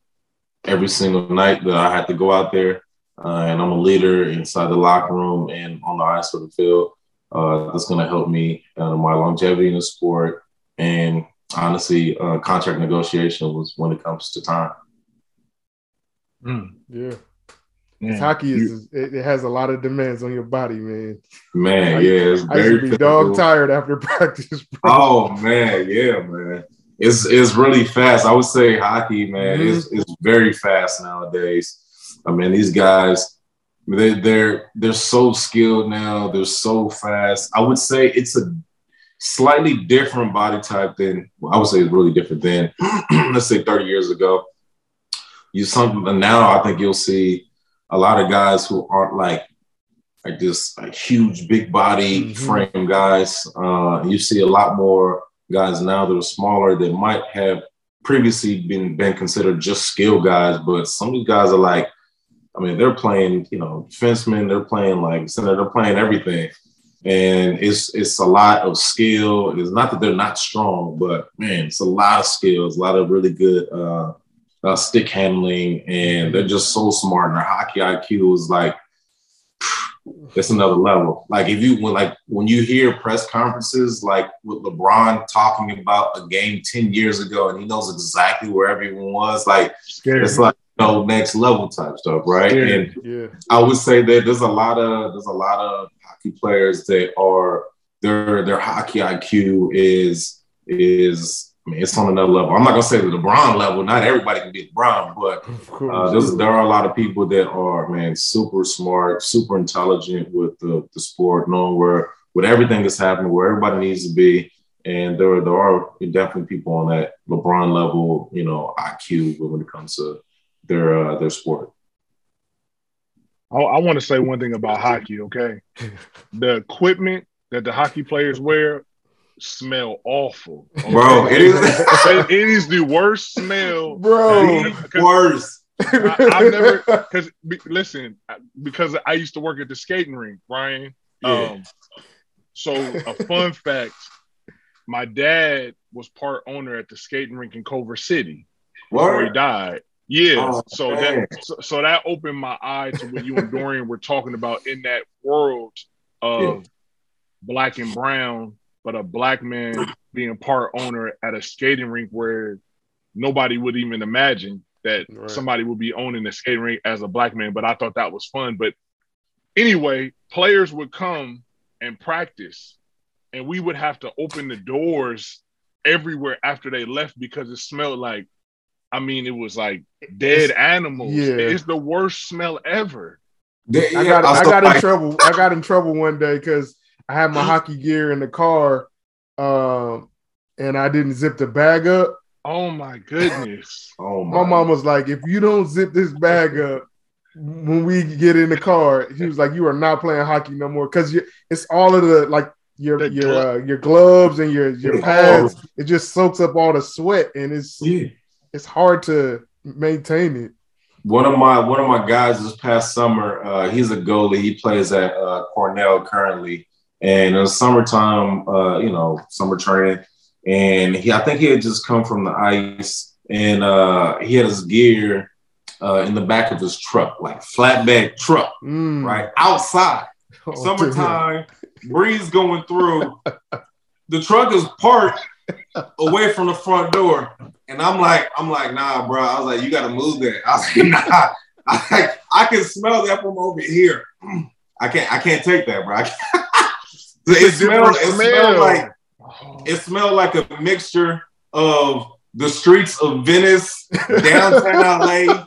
every single night that I have to go out there, uh, and I'm a leader inside the locker room and on the ice for the field, uh, that's going to help me uh, my longevity in the sport and honestly, uh, contract negotiation was when it comes to time.
Mm. Yeah. Hockey is it, it, has a lot of demands on your body, man.
Man, yeah, it's
I used to be dog tired after practice.
Bro. Oh man, yeah, man. It's it's really fast. I would say hockey, man, mm-hmm. is is very fast nowadays. I mean, these guys, they they're they're so skilled now. They're so fast. I would say it's a slightly different body type than well, I would say it's really different than let's say 30 years ago. You something now I think you'll see a lot of guys who aren't like like this like huge big body mm-hmm. frame guys. Uh, you see a lot more guys now that are smaller that might have previously been been considered just skill guys, but some of these guys are like, I mean, they're playing, you know, defensemen, they're playing like center, they're playing everything. And it's it's a lot of skill. It's not that they're not strong, but man, it's a lot of skills, a lot of really good uh, uh, stick handling, and they're just so smart. And their hockey IQ is like it's another level. Like if you when like when you hear press conferences like with LeBron talking about a game 10 years ago and he knows exactly where everyone was, like Scary. it's like you know, next level type stuff, right? Scary. And yeah. I would say that there's a lot of there's a lot of hockey players that are their their hockey IQ is is I mean, it's on another level. I'm not gonna say the LeBron level. Not everybody can be LeBron, but uh, there are a lot of people that are man super smart, super intelligent with the, the sport, knowing where with everything that's happening, where everybody needs to be. And there, there are definitely people on that LeBron level, you know, IQ when it comes to their uh, their sport.
I, I want to say one thing about hockey. Okay, the equipment that the hockey players wear smell awful.
Okay? Bro, it is
it is the worst smell.
Bro, worst.
I, have never because listen because I used to work at the skating rink, Brian. Yeah. Um, so a fun fact: my dad was part owner at the skating rink in Culver City before he died. Yeah, oh, so man. that so, so, that opened my eye to what you and Dorian were talking about in that world of yeah. black and brown but a black man being part owner at a skating rink where nobody would even imagine that right. somebody would be owning a skating rink as a black man. But I thought that was fun. But anyway, players would come and practice, and we would have to open the doors everywhere after they left because it smelled like, I mean, it was like dead animals. Yeah. It's the worst smell ever.
I got I got in trouble. I got in trouble one day because I had my hockey gear in the car, um, and I didn't zip the bag up.
Oh my goodness!
oh my.
my mom was like, "If you don't zip this bag up, when we get in the car, he was like, "You are not playing hockey no more because it's all of the like your the your uh, your gloves and your your pads. It just soaks up all the sweat, and it's yeah. it's hard to maintain it."
One of my one of my guys this past summer, uh, he's a goalie. He plays at uh, Cornell currently, and in the summertime, uh, you know, summer training, and he I think he had just come from the ice, and uh, he had his gear uh, in the back of his truck, like flatbed truck, mm. right outside. Oh, Summertime, breeze going through. the truck is parked away from the front door, and I'm like, I'm like, nah, bro. I was like, you got to move that. I was like, nah. I, I can smell that from over here. I can't, I can't take that, bro. It smelled, it smelled like, it smelled like a mixture of the streets of Venice, downtown LA,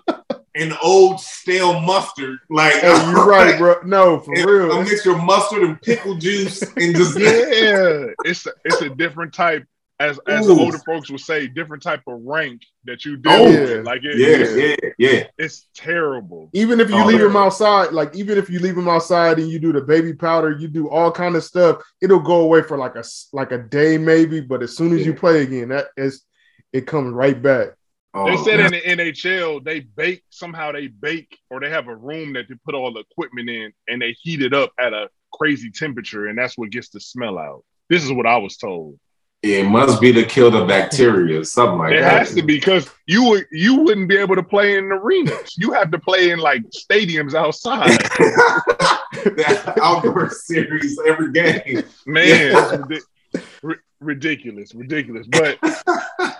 and old stale mustard. Like
hey, you're right, bro. No, for real.
A mixture of mustard and pickle juice and just
yeah. It's a, it's a different type. As as Ooh. older folks would say, different type of rank that you do. Oh,
yeah. Like it, yeah, yeah, yeah.
It's terrible.
Even if you oh, leave them outside, like even if you leave them outside and you do the baby powder, you do all kind of stuff, it'll go away for like a like a day maybe. But as soon as yeah. you play again, that is it comes right back.
Oh, they said in the NHL they bake somehow they bake or they have a room that they put all the equipment in and they heat it up at a crazy temperature and that's what gets the smell out. This is what I was told.
It must be to kill the bacteria, something like
it
that.
It has to be because you would you wouldn't be able to play in arenas. You have to play in like stadiums outside.
That outdoor series every game.
Man, yeah ridiculous, ridiculous. But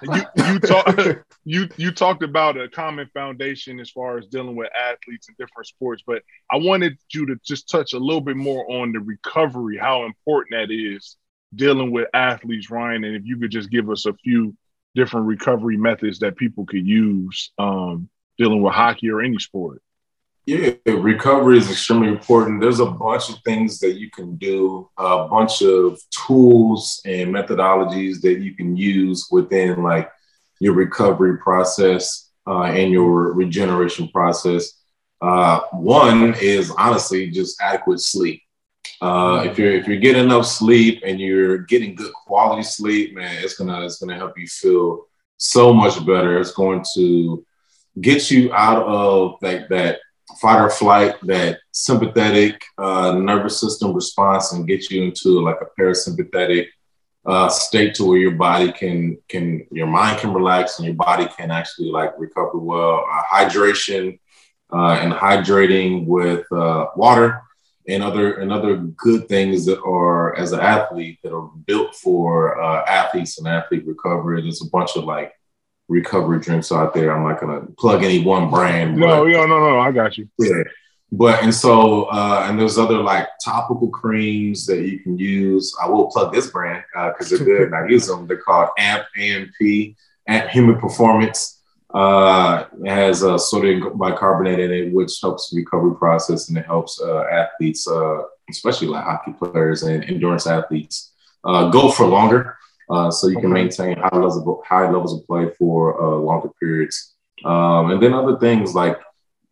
you you talk you you talked about a common foundation as far as dealing with athletes in different sports, but I wanted you to just touch a little bit more on the recovery, how important that is dealing with athletes, Ryan, and if you could just give us a few different recovery methods that people could use um, dealing with hockey or any sport.
Yeah, recovery is extremely important. There's a bunch of things that you can do, a bunch of tools and methodologies that you can use within like your recovery process uh, and your regeneration process. Uh, one is honestly just adequate sleep. Uh, if you're if you're getting enough sleep and you're getting good quality sleep, man, it's gonna it's gonna help you feel so much better. It's going to get you out of like that fight or flight, that sympathetic uh, nervous system response, and get you into like a parasympathetic uh, state to where your body can can your mind can relax and your body can actually like recover well. Uh, hydration uh, and hydrating with uh, water and other and other good things that are as an athlete that are built for uh, athletes and athlete recovery. There's a bunch of like recovery drinks out there. I'm not gonna plug any one brand.
No, no, no, no, I got you.
Yeah. But and so uh, and there's other like topical creams that you can use. I will plug this brand because uh, they're good and I use them. They're called AMP AMP AMP Human Performance. Uh, it has uh, sodium bicarbonate in it, which helps the recovery process and it helps uh, athletes, uh, especially like hockey players and endurance athletes, uh, go for longer uh, so you can maintain high levels of high levels of play for uh, longer periods. Um, and then other things like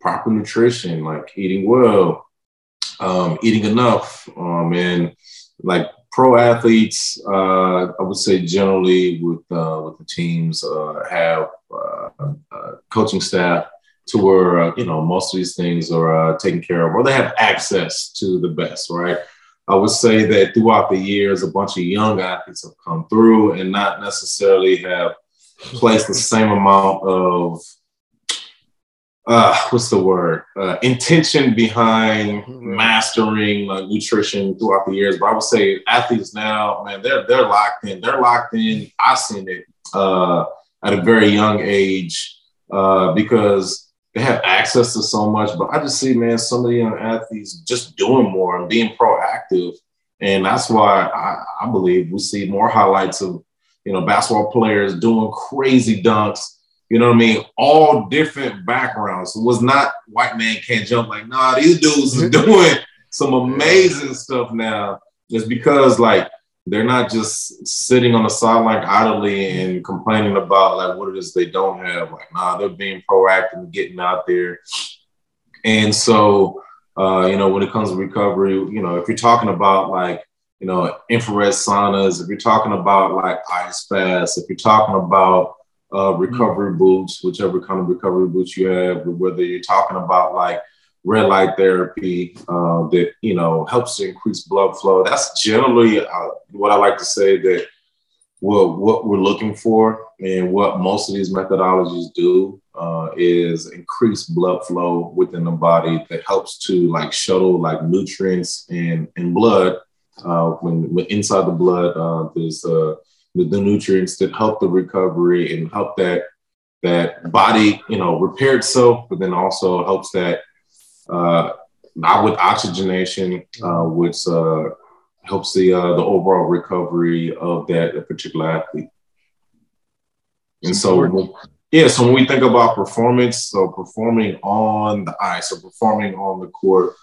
proper nutrition, like eating well, um, eating enough, um, and like pro athletes, uh, I would say generally with uh, with the teams uh, have uh, coaching staff to where you know most of these things are taken care of, or they have access to the best, right? I would say that throughout the years, a bunch of young athletes have come through and not necessarily have placed the same amount of uh, what's the word uh, intention behind mastering uh, nutrition throughout the years. But I would say athletes now, man, they're they're locked in. They're locked in. I've seen it uh, at a very young age uh, because they have access to so much. But I just see, man, some of the young athletes just doing more and being proactive. And that's why I, I believe we see more highlights of, you know, basketball players doing crazy dunks. You know what I mean? All different backgrounds. It was not white man can't jump like, nah, these dudes are doing some amazing stuff now. It's because like they're not just sitting on the sideline idly and complaining about like what it is they don't have. Like, nah, they're being proactive and getting out there And so, uh, you know, when it comes to recovery, you know, if you're talking about like, you know, infrared saunas, if you're talking about like ice baths, if you're talking about uh, recovery boots, whichever kind of recovery boots you have, whether you're talking about like red light therapy uh, that you know helps to increase blood flow. That's generally uh, what I like to say that what what we're looking for and what most of these methodologies do uh, is increase blood flow within the body that helps to like shuttle like nutrients and and blood uh, when, when inside the blood uh, there's uh, the, the nutrients that help the recovery and help that that body you know repair itself but then also helps that uh, not with oxygenation, uh, which uh, helps the uh, the overall recovery of that particular athlete. And so, yeah, so when we think about performance, so performing on the ice or performing on the court,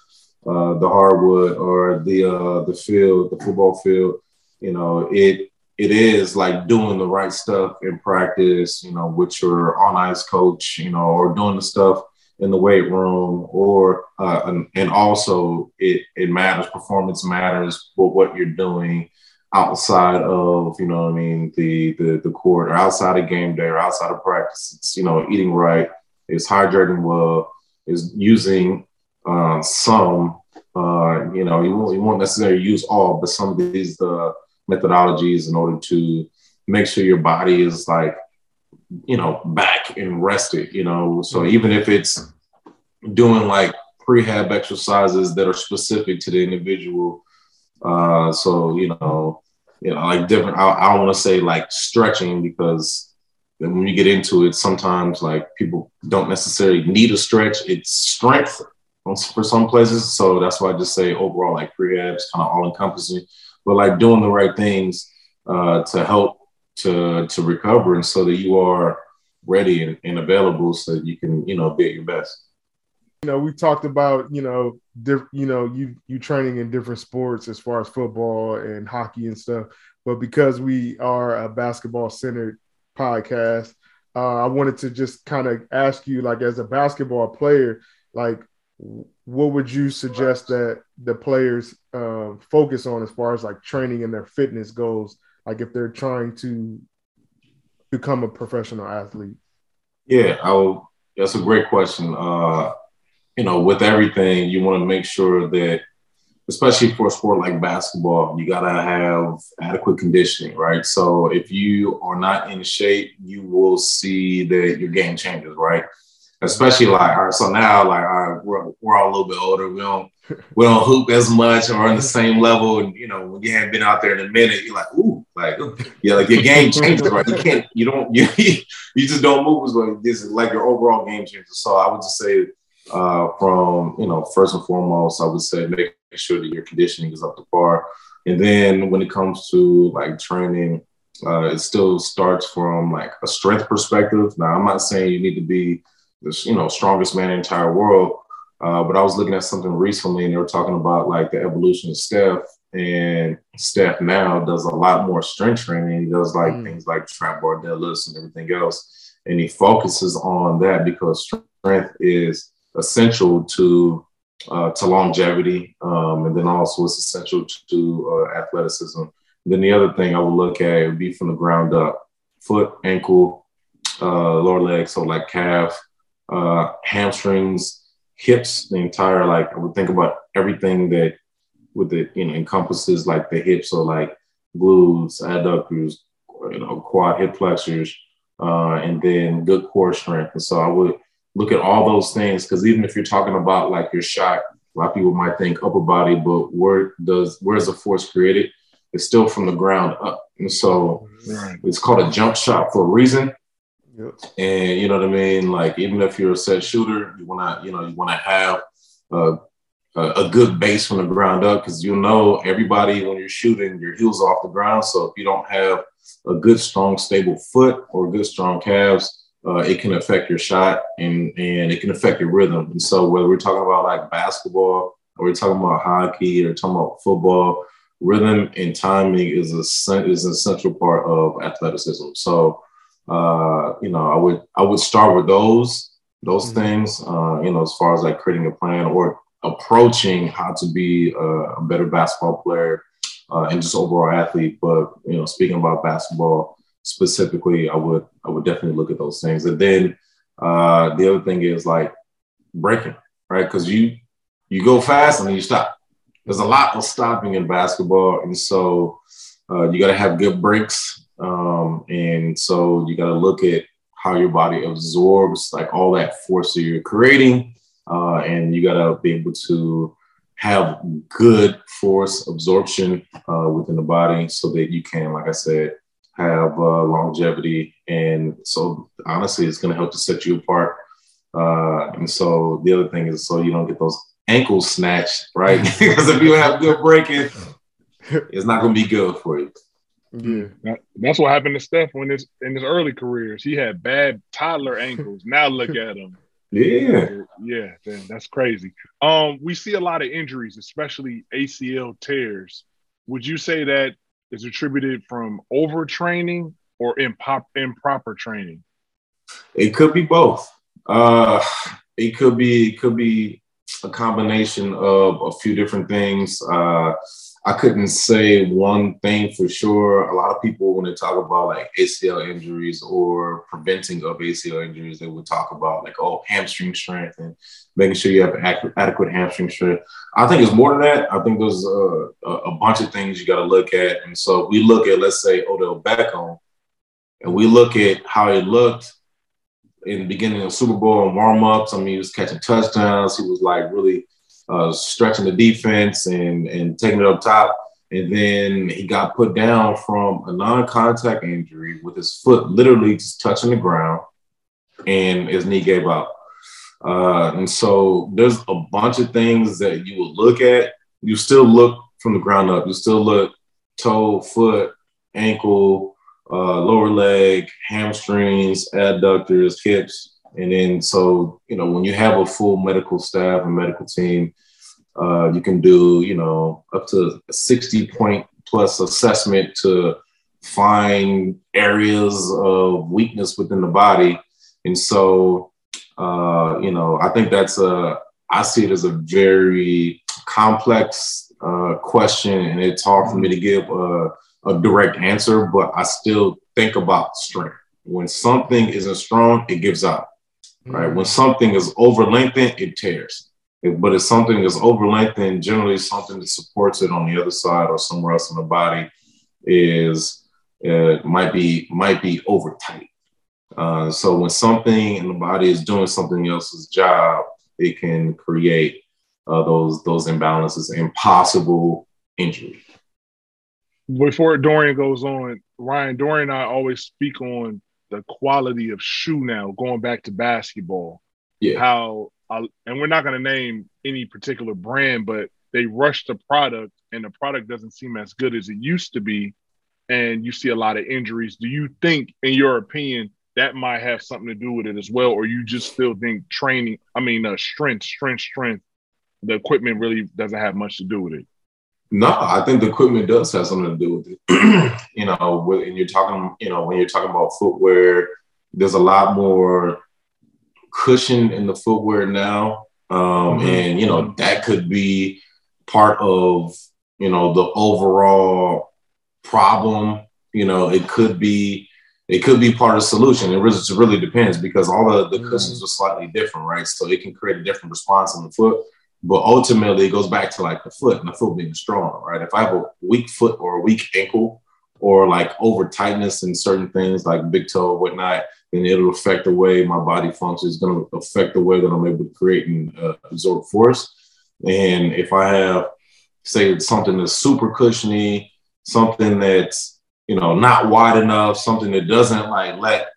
uh, the hardwood or the uh, the field, the football field, you know, it it is like doing the right stuff in practice, you know, with your on ice coach, you know, or doing the stuff in the weight room or uh, and, and, also it it matters performance matters for what you're doing outside of you know I mean the, the the court or outside of game day or outside of practice. It's you know eating right is hydrating well is using uh, some uh, you know you won't, you won't necessarily use all but some of these uh, methodologies in order to make sure your body is like you know, back and rested, you know. So even if it's doing like prehab exercises that are specific to the individual, uh, so you know, you know, like different. I, I don't want to say like stretching because when you get into it, sometimes like people don't necessarily need a stretch. It's strength for some places. So that's why I just say overall, like prehab is kind of all encompassing, but like doing the right things uh, to help to to recover and so that you are ready and, and available so you can you know be at your best.
You know we talked about you know diff, you know you you training in different sports as far as football and hockey and stuff but because we are a basketball centered podcast uh, i wanted to just kind of ask you like as a basketball player like what would you suggest that the players uh, focus on as far as like training and their fitness goals like if they're trying to become a professional athlete?
Yeah, I will, that's a great question. Uh, you know, with everything, you want to make sure that, especially for a sport like basketball, you got to have adequate conditioning, right? So if you are not in shape, you will see that your game changes, right? Especially like all right, so now like all right, we're, we're all a little bit older. We don't we don't hoop as much or on the same level. And you know, when you haven't been out there in a minute, you're like, ooh, like yeah, like your game changes, right? You can't, you don't, you you just don't move as well. This is like your overall game changes. So I would just say, uh, from you know, first and foremost, I would say make sure that your conditioning is up to par. And then when it comes to like training, uh, it still starts from like a strength perspective. Now, I'm not saying you need to be this, you know, strongest man in the entire world. Uh, but I was looking at something recently and they were talking about like the evolution of Steph and Steph now does a lot more strength training. He does like mm. things like trap bar deadlifts and everything else. And he focuses on that because strength is essential to uh, to longevity. Um, and then also it's essential to, to uh, athleticism. And then the other thing I would look at would be from the ground up, foot, ankle, uh, lower leg. So like calf, uh, hamstrings, hips, the entire like I would think about everything that with it you know encompasses like the hips, or like glutes, adductors, you know, quad hip flexors, uh, and then good core strength. And so I would look at all those things because even if you're talking about like your shot, a lot of people might think upper body, but where does where's the force created? It's still from the ground up. And so right. it's called a jump shot for a reason. And you know what I mean? Like even if you're a set shooter, you wanna, you know, you wanna have a, a, good base from the ground up because you know everybody when you're shooting, your heels off the ground. So if you don't have a good, strong, stable foot or good, strong calves, uh, it can affect your shot and and it can affect your rhythm. And so whether we're talking about like basketball or we're talking about hockey or talking about football, rhythm and timing is a is an essential part of athleticism. So uh, you know, I would I would start with those. those mm-hmm. things. Uh, you know, as far as like creating a plan or approaching how to be a, a better basketball player uh, and just overall athlete. But you know, speaking about basketball specifically, I would I would definitely look at those things. And then uh, the other thing is like braking, right? Because you you go fast and then you stop. There's a lot of stopping in basketball, and so uh, you got to have good brakes. Um, and so you got to look at how your body absorbs like all that force that you're creating, uh, and you got to be able to have good force absorption uh, within the body so that you can, like I said, have uh, longevity. And so, honestly, it's going to help to set you apart. Uh, and so, the other thing is so you don't get those ankles snatched, right? because if you have good braking, it's not going to be good for you.
Yeah, that, that's what happened to Steph when his in his early careers. He had bad toddler ankles. now look at him.
Yeah,
yeah, that's crazy. Um, we see a lot of injuries, especially ACL tears. Would you say that is attributed from overtraining or impop- improper training?
It could be both. Uh, it could be it could be a combination of a few different things. Uh, I couldn't say one thing for sure. A lot of people, when they talk about like ACL injuries or preventing of ACL injuries, they would talk about like, oh, hamstring strength and making sure you have adequate hamstring strength. I think it's more than that. I think there's a, a bunch of things you got to look at. And so we look at, let's say, Odell Beckham, and we look at how he looked in the beginning of Super Bowl and warm ups. I mean, he was catching touchdowns. He was like really uh, stretching the defense and and taking it up top. And then he got put down from a non-contact injury with his foot literally just touching the ground, and his knee gave out. Uh, and so there's a bunch of things that you will look at. You still look from the ground up. You still look toe, foot, ankle, uh, lower leg, hamstrings, adductors, hips, and then, so, you know, when you have a full medical staff and medical team, uh, you can do, you know, up to a 60 point plus assessment to find areas of weakness within the body. And so, uh, you know, I think that's a, I see it as a very complex uh, question, and it's hard for me to give a, a direct answer, but I still think about strength. When something isn't strong, it gives out right? When something is over lengthened, it tears. But if something is over lengthened, generally something that supports it on the other side or somewhere else in the body is uh, might be might be over tight. Uh, so when something in the body is doing something else's job, it can create uh, those those imbalances and possible injury.
Before Dorian goes on, Ryan Dorian and I always speak on the quality of shoe now going back to basketball.
Yeah.
How uh, and we're not going to name any particular brand, but they rush the product and the product doesn't seem as good as it used to be, and you see a lot of injuries. Do you think, in your opinion, that might have something to do with it as well, or you just still think training? I mean, uh, strength, strength, strength. The equipment really doesn't have much to do with it.
No, I think the equipment does have something to do with it. you know, when you're talking, you know, when you're talking about footwear, there's a lot more cushion in the footwear now. Um, mm-hmm. And, you know, that could be part of, you know, the overall problem. You know, it could be, it could be part of the solution. It really, it really depends because all the, the mm-hmm. cushions are slightly different, right? So it can create a different response in the foot. But ultimately, it goes back to like the foot and the foot being strong, right? If I have a weak foot or a weak ankle or like over tightness in certain things like big toe whatnot, then it'll affect the way my body functions. It's going to affect the way that I'm able to create and uh, absorb force. And if I have, say, something that's super cushiony, something that's you know not wide enough, something that doesn't like let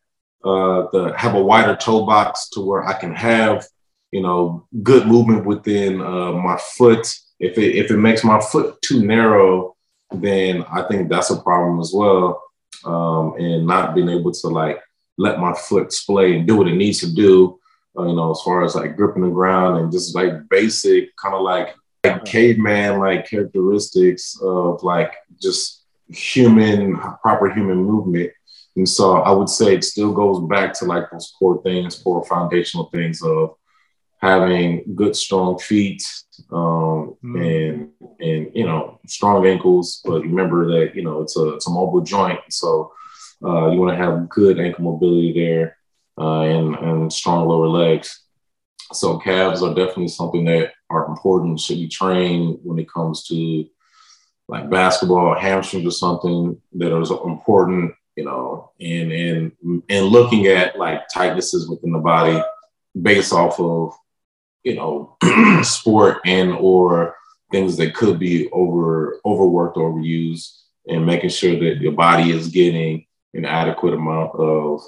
uh, the have a wider toe box to where I can have you know, good movement within uh, my foot. If it if it makes my foot too narrow, then I think that's a problem as well. Um, and not being able to like let my foot splay and do what it needs to do, uh, you know, as far as like gripping the ground and just like basic kind of like, like caveman like characteristics of like just human proper human movement And so I would say it still goes back to like those core things, core foundational things of having good, strong feet, um, mm. and and you know strong ankles. But remember that you know it's a it's a mobile joint, so uh, you want to have good ankle mobility there uh, and and strong lower legs. So calves are definitely something that are important. Should be trained when it comes to like basketball, hamstrings or something that is important, you know, and and and looking at like tightnesses within the body based off of you know sport and or things that could be over overworked or overused and making sure that your body is getting an adequate amount of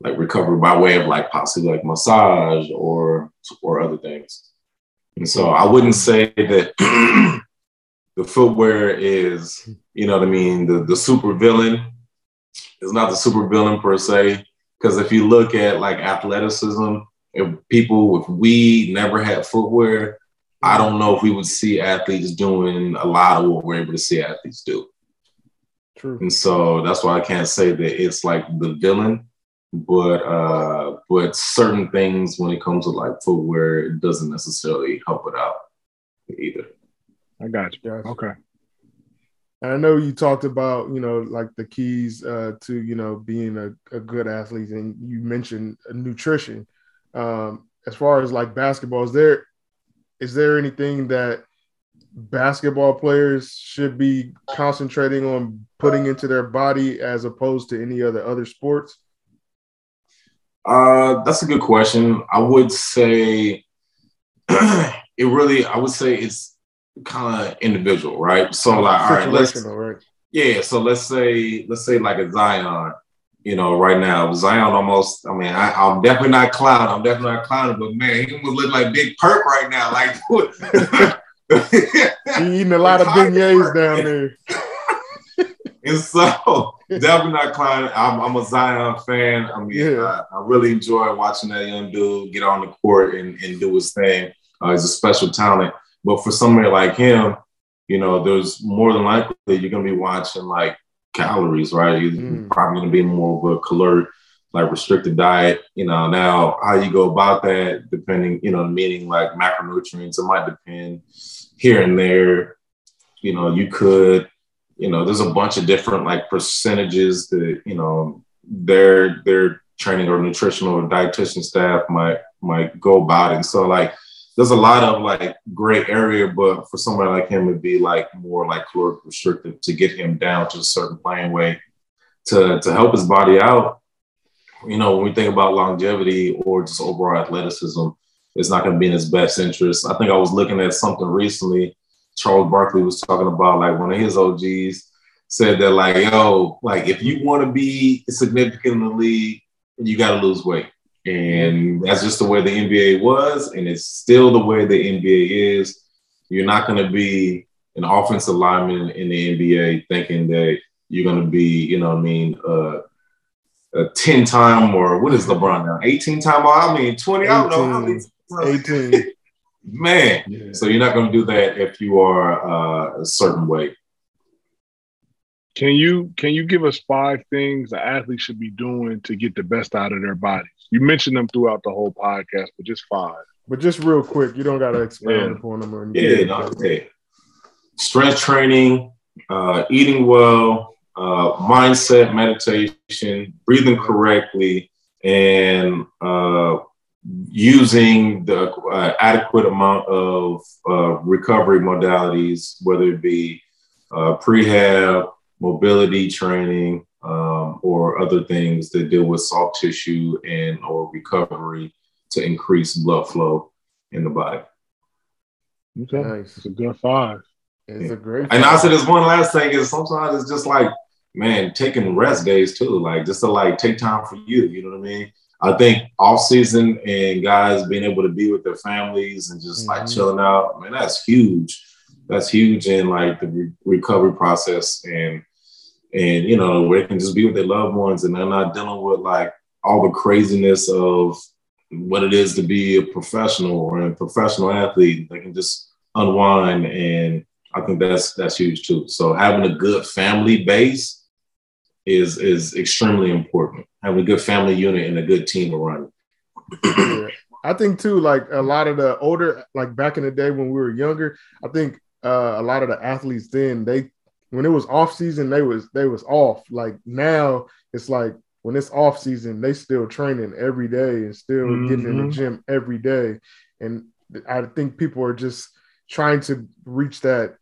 like recovery by way of like possibly like massage or or other things. And so I wouldn't say that the footwear is, you know what I mean, the, the super villain. is not the super villain per se. Because if you look at like athleticism, if people, if we never had footwear, I don't know if we would see athletes doing a lot of what we're able to see athletes do. True. And so that's why I can't say that it's like the villain, but uh but certain things when it comes to like footwear, it doesn't necessarily help it out either.
I got you. Gotcha. Okay.
And I know you talked about, you know, like the keys uh, to, you know, being a, a good athlete, and you mentioned nutrition. Um, as far as like basketball, is there is there anything that basketball players should be concentrating on putting into their body as opposed to any other other sports?
Uh, that's a good question. I would say it really. I would say it's kind of individual, right? So like, all right, let's right? yeah. So let's say let's say like a Zion, you know, right now Zion almost. I mean, I, am definitely not clown. I'm definitely not clowning, but man, he almost look like Big Perk right now. Like
he eating a lot of beignets down there.
and so definitely not clowning. I'm, I'm, a Zion fan. I mean, yeah. I, I, really enjoy watching that young dude get on the court and, and do his thing. Uh, he's a special talent. But for somebody like him, you know, there's more than likely you're gonna be watching like calories, right? You're mm. probably gonna be more of a caloric, like restricted diet. You know, now how you go about that, depending, you know, meaning like macronutrients, it might depend here and there. You know, you could, you know, there's a bunch of different like percentages that, you know, their their training or nutritional or dietitian staff might might go about it. And So like there's a lot of like gray area, but for somebody like him, it'd be like more like caloric restrictive to get him down to a certain playing weight to to help his body out. You know, when we think about longevity or just overall athleticism, it's not going to be in his best interest. I think I was looking at something recently. Charles Barkley was talking about like one of his OGs said that like, yo, like if you want to be significant in the league, you got to lose weight. And that's just the way the NBA was, and it's still the way the NBA is. You're not going to be an offensive lineman in the NBA thinking that you're going to be, you know, I mean, uh, a 10 time or what is LeBron now? 18 time? I mean, 20. 18, I don't know how many. 18. Man, yeah. so you're not going to do that if you are uh, a certain weight.
Can you can you give us five things an athlete should be doing to get the best out of their bodies? You mentioned them throughout the whole podcast, but just five.
But just real quick, you don't got to expand yeah. upon them or
anything. Yeah, no, okay. Strength training, uh, eating well, uh, mindset, meditation, breathing correctly, and uh, using the uh, adequate amount of uh, recovery modalities, whether it be uh, prehab, mobility training, um, or other things that deal with soft tissue and or recovery to increase blood flow in the body.
Okay, nice. it's a good five.
It's yeah. a great.
And I said, there's one last thing is sometimes it's just like, man, taking rest days too, like just to like take time for you. You know what I mean? I think off season and guys being able to be with their families and just mm-hmm. like chilling out, I mean, that's huge. That's huge in like the re- recovery process and and you know where they can just be with their loved ones and they're not dealing with like all the craziness of what it is to be a professional or a professional athlete they can just unwind and i think that's that's huge too so having a good family base is is extremely important. Having a good family unit and a good team around.
I think too, like a lot of the older, like back in the day when we were younger, I think uh, a lot of the athletes then they when it was off season they was they was off. Like now it's like when it's off season they still training every day and still mm-hmm. getting in the mm-hmm. gym every day. And I think people are just trying to reach that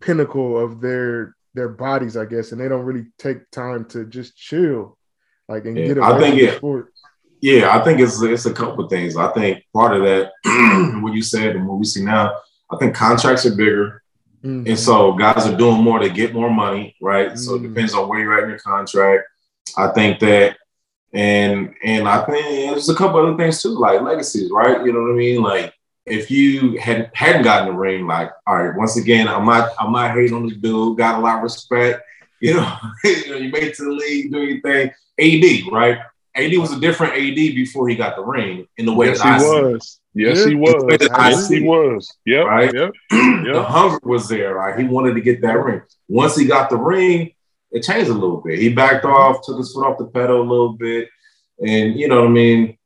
pinnacle of their their bodies, I guess, and they don't really take time to just chill, like and yeah, get away I think
it, sport. Yeah, I think it's it's a couple things. I think part of that, what you said and what we see now, I think contracts are bigger. Mm-hmm. And so guys are doing more to get more money, right? Mm-hmm. So it mm. depends on where you're at in your contract. I think that, and and I think there's a couple other things too, like legacies, right? You know what I mean? Like if you had hadn't gotten the ring, like all right, once again, I'm not I'm not hating on this dude, got a lot of respect. You know, you know, you made it to the league, do your thing. AD, right? AD was a different AD before he got the ring in the way
yes,
that
he I was. Yes, yeah. he was. Yes, he was. Yep.
Right.
Yep.
the hunger was there. Right. He wanted to get that ring. Once he got the ring, it changed a little bit. He backed off, took his foot off the pedal a little bit, and you know what I mean.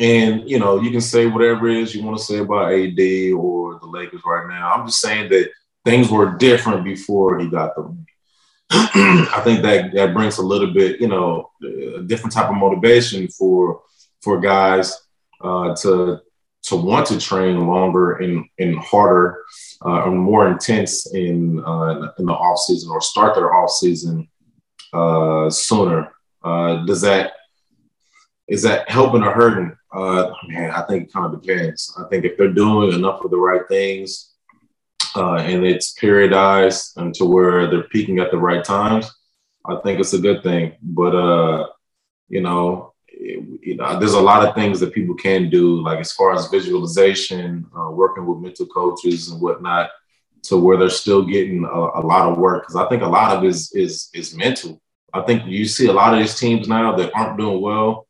And you know, you can say whatever it is you want to say about AD or the Lakers right now. I'm just saying that things were different before he got the ring. I think that that brings a little bit, you know, a different type of motivation for for guys uh, to to want to train longer and and harder uh, and more intense in uh, in the off season or start their off season uh, sooner. Uh, does that is that helping or hurting? Uh, man, I think it kind of depends. I think if they're doing enough of the right things uh, and it's periodized and to where they're peaking at the right times, I think it's a good thing. But you know, it, you know, there's a lot of things that people can do, like as far as visualization, uh, working with mental coaches and whatnot, to where they're still getting a, a lot of work. Because I think a lot of is is is mental. I think you see a lot of these teams now that aren't doing well.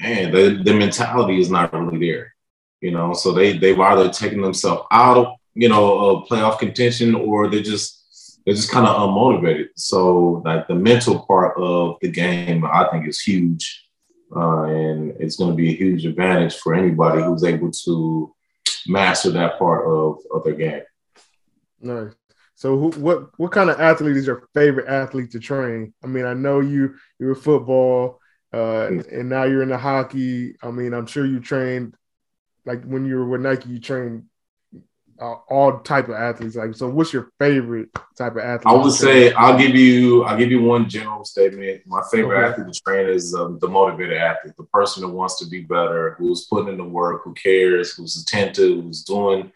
Man, the, the mentality is not really there, you know. So they they've either taken themselves out of you know, of playoff contention, or they're just they're just kind of unmotivated. So like the mental part of the game, I think is huge, uh, and it's going to be a huge advantage for anybody who's able to master that part of of their game.
Nice. So, who, what what kind of athlete is your favorite athlete to train? I mean, I know you you were football, uh, and now you're in the hockey. I mean, I'm sure you trained like when you were with Nike, you trained uh, all type of athletes. Like, so what's your favorite type of athlete?
I would say I'll give you I'll give you one general statement. My favorite okay. athlete to train is um, the motivated athlete, the person who wants to be better, who's putting in the work, who cares, who's attentive, who's doing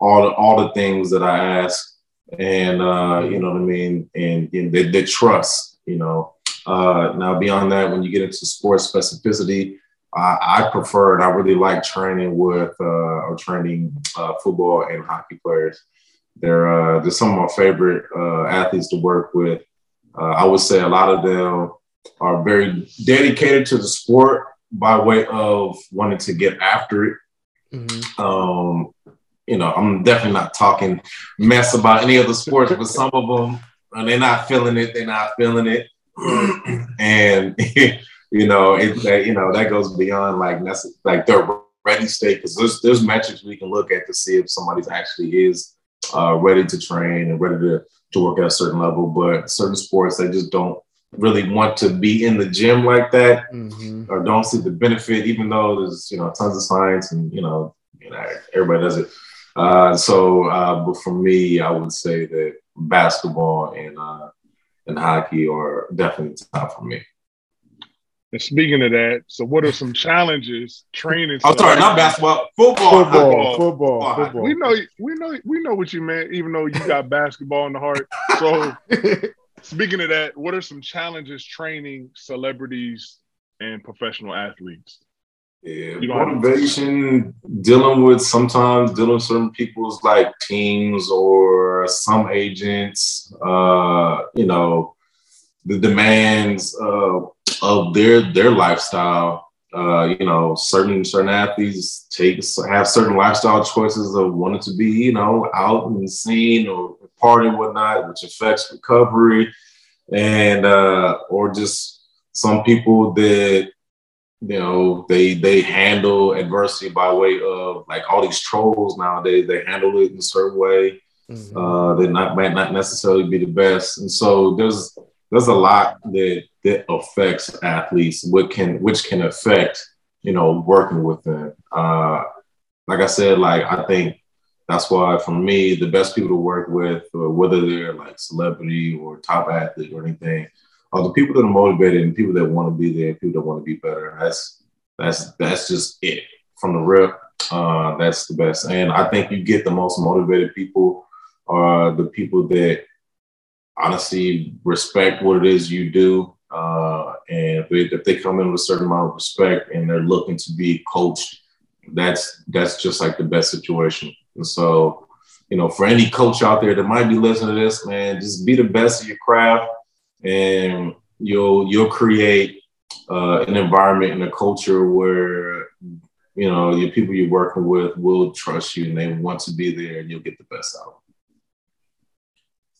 all the all the things that I ask, and uh, you know what I mean, and, and they, they trust. You know, uh, now beyond that, when you get into sports specificity I, I prefer and I really like training with uh, or training uh, football and hockey players. They're uh, they're some of my favorite uh, athletes to work with. Uh, I would say a lot of them are very dedicated to the sport by way of wanting to get after it. Mm-hmm. Um, you know, I'm definitely not talking mess about any of the sports, but some of them, and they're not feeling it. They're not feeling it, and you know, it, that, you know, that goes beyond like that's like their ready state because there's there's metrics we can look at to see if somebody's actually is uh, ready to train and ready to to work at a certain level. But certain sports they just don't really want to be in the gym like that mm-hmm. or don't see the benefit, even though there's you know tons of science and you know, you know everybody does it. Uh, so, uh, but for me, I would say that basketball and uh, and hockey are definitely top for me.
And speaking of that, so what are some challenges training?
I'm sorry, not basketball, football,
football, football, football.
We know, we know, we know what you meant. Even though you got basketball in the heart. So, speaking of that, what are some challenges training celebrities and professional athletes?
Yeah, motivation, dealing with sometimes dealing with certain people's like teams or some agents. Uh, you know, the demands of of their their lifestyle. Uh, you know, certain certain athletes take have certain lifestyle choices of wanting to be, you know, out and seen or party and whatnot, which affects recovery. and uh, or just some people that you know they they handle adversity by way of like all these trolls nowadays. They handle it in a certain way. Mm-hmm. Uh, they not might not necessarily be the best, and so there's there's a lot that that affects athletes, what can which can affect you know working with them. Uh, like I said, like I think that's why for me the best people to work with, whether they're like celebrity or top athlete or anything, are the people that are motivated and people that want to be there, people that want to be better. That's that's that's just it from the rip. Uh, that's the best, and I think you get the most motivated people are the people that honestly respect what it is you do. Uh, and if they, if they come in with a certain amount of respect and they're looking to be coached, that's that's just like the best situation. And so, you know, for any coach out there that might be listening to this, man, just be the best of your craft, and you'll you'll create uh, an environment and a culture where you know your people you're working with will trust you and they want to be there, and you'll get the best out.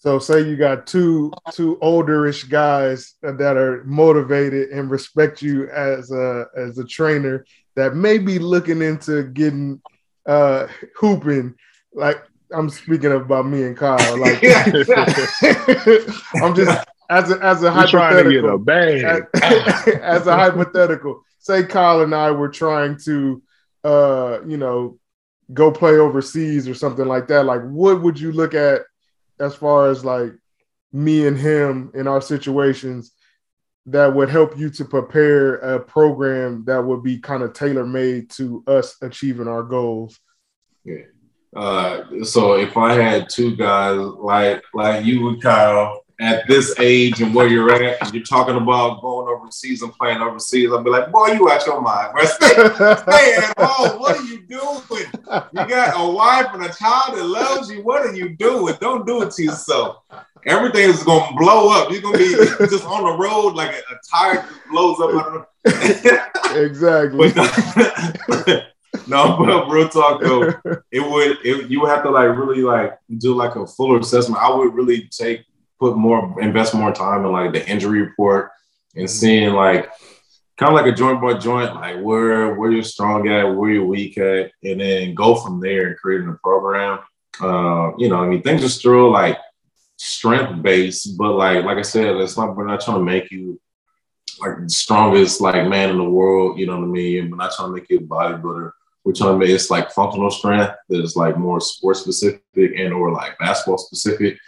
So say you got two two olderish guys that are motivated and respect you as a as a trainer that may be looking into getting uh hooping. Like I'm speaking about me and Kyle. Like I'm just as a as a hypothetical.
a as,
as a hypothetical. Say Kyle and I were trying to uh you know go play overseas or something like that. Like what would you look at as far as like me and him in our situations that would help you to prepare a program that would be kind of tailor made to us achieving our goals.
Yeah. Uh, so if I had two guys like like you and Kyle at this age and where you're at, and you're talking about going overseas and playing overseas, I'll be like, boy, you out your mind. Bro. Stay, stay at home. What are you doing? You got a wife and a child that loves you. What are you doing? Don't do it to yourself. Everything is gonna blow up. You're gonna be just on the road like a, a tire blows up.
exactly.
But, no, but real talk though, it would it, you would have to like really like do like a fuller assessment. I would really take put more invest more time in like the injury report and mm-hmm. seeing like kind of like a joint by joint, like where where you're strong at, where you're weak at, and then go from there and creating a program. Uh, you know, I mean, things are still like strength based, but like like I said, it's not we're not trying to make you like the strongest like man in the world. You know what I mean? We're not trying to make you a bodybuilder. We're trying to make it's like functional strength that is like more sports specific and or like basketball specific.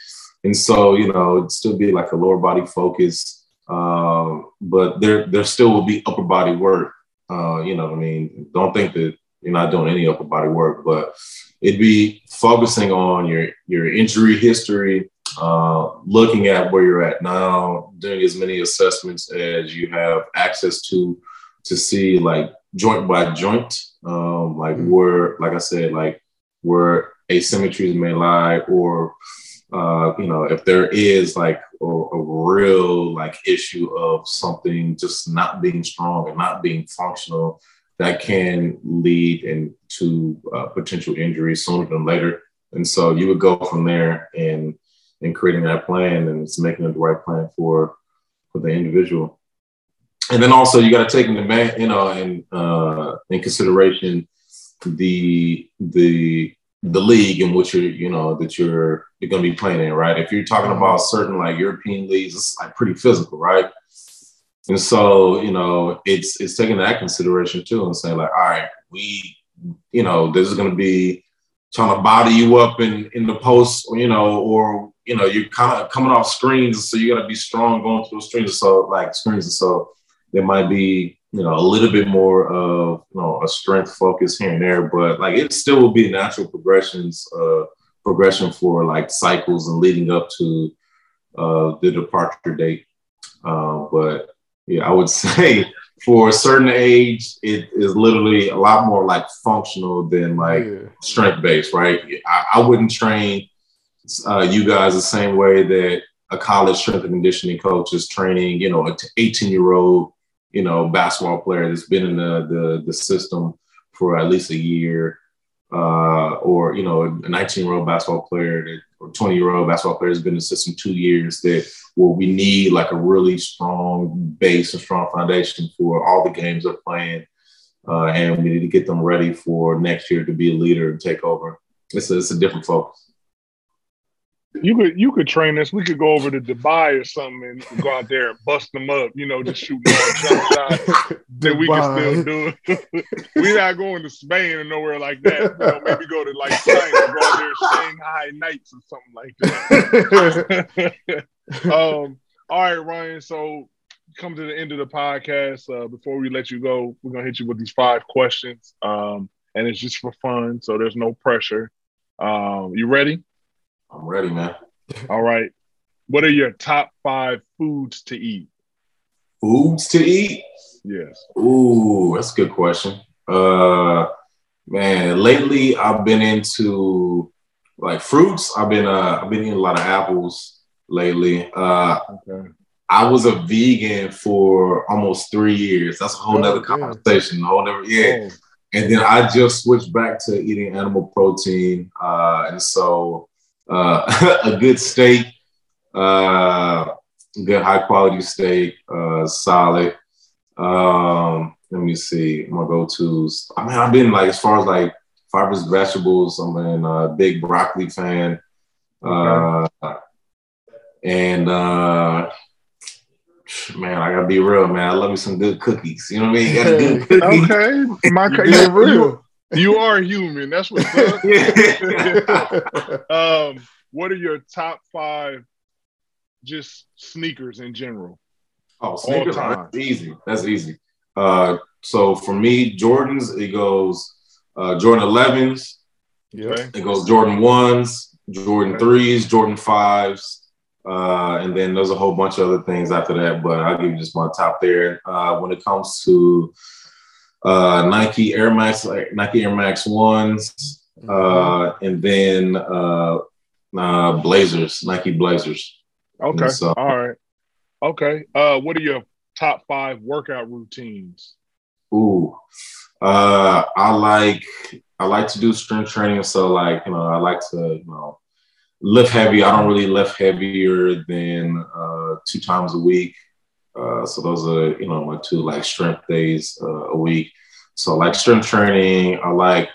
And so, you know, it'd still be like a lower body focus, um, but there there still will be upper body work. Uh, you know what I mean? Don't think that you're not doing any upper body work, but it'd be focusing on your your injury history, uh, looking at where you're at now, doing as many assessments as you have access to to see like joint by joint, um, like mm-hmm. where, like I said, like where asymmetries may lie or uh, you know, if there is like a, a, real like issue of something just not being strong and not being functional, that can lead into uh, potential injury sooner than later. And so you would go from there and in creating that plan and it's making it the right plan for for the individual. And then also you got to take into you know in uh, in consideration the the the league in which you're, you know, that you're you're gonna be playing in, right? If you're talking about certain like European leagues, it's like pretty physical, right? And so, you know, it's it's taking that consideration too and saying, like, all right, we, you know, this is gonna be trying to body you up in in the post, you know, or you know, you're kind of coming off screens, so you gotta be strong going through the screens. So like screens, so there might be you know, a little bit more of, you know, a strength focus here and there, but like it still will be natural progressions, uh, progression for like cycles and leading up to uh, the departure date. Uh, but yeah, I would say for a certain age, it is literally a lot more like functional than like yeah. strength based, right? I, I wouldn't train uh, you guys the same way that a college strength and conditioning coach is training, you know, an 18 year old you know, basketball player that's been in the, the, the system for at least a year. uh, or you know, a 19 year old basketball player that, or 20 year old basketball player has been in the system two years that where we need like a really strong base and strong foundation for all the games they're playing. Uh, and we need to get them ready for next year to be a leader and take over. It's a, it's a different focus.
You could you could train us. We could go over to Dubai or something and go out there and bust them up. You know, just shoot jump shots that we can still do. It. We're not going to Spain or nowhere like that. You know, maybe go to like China, go out there Shanghai Nights or something like that. um, all right, Ryan. So come to the end of the podcast. Uh, before we let you go, we're gonna hit you with these five questions. Um, and it's just for fun, so there's no pressure. Um, you ready?
I'm ready, man.
All right. What are your top five foods to eat?
Foods to eat?
Yes.
Ooh, that's a good question. Uh, man, lately I've been into like fruits. I've been uh, I've been eating a lot of apples lately. Uh, okay. I was a vegan for almost three years. That's a whole oh, nother conversation. A whole nother, yeah. Oh. And then I just switched back to eating animal protein. Uh, and so uh, a good steak, uh, good high quality steak, uh, solid. Um, let me see, my go tos. I mean, I've been like as far as like fibrous vegetables. I'm a big broccoli fan, uh, and uh, man, I gotta be real, man. I love me some good cookies. You know what I mean? You
good okay, my you're real. You are human. That's what's up. um, what are your top five just sneakers in general?
Oh, sneakers. That's easy. That's easy. Uh, so for me, Jordans, it goes uh, Jordan 11s. Yeah. It goes Jordan 1s, Jordan 3s, Jordan 5s. Uh, and then there's a whole bunch of other things after that, but I'll give you just my top there. Uh, when it comes to uh, Nike Air Max, like Nike Air Max ones, mm-hmm. uh, and then uh, uh, Blazers, Nike Blazers.
Okay, so, all right, okay. Uh, what are your top five workout routines?
Ooh, uh, I like I like to do strength training. So like you know, I like to you know lift heavy. I don't really lift heavier than uh, two times a week. Uh, so those are you know my two like strength days uh, a week. So like strength training, I like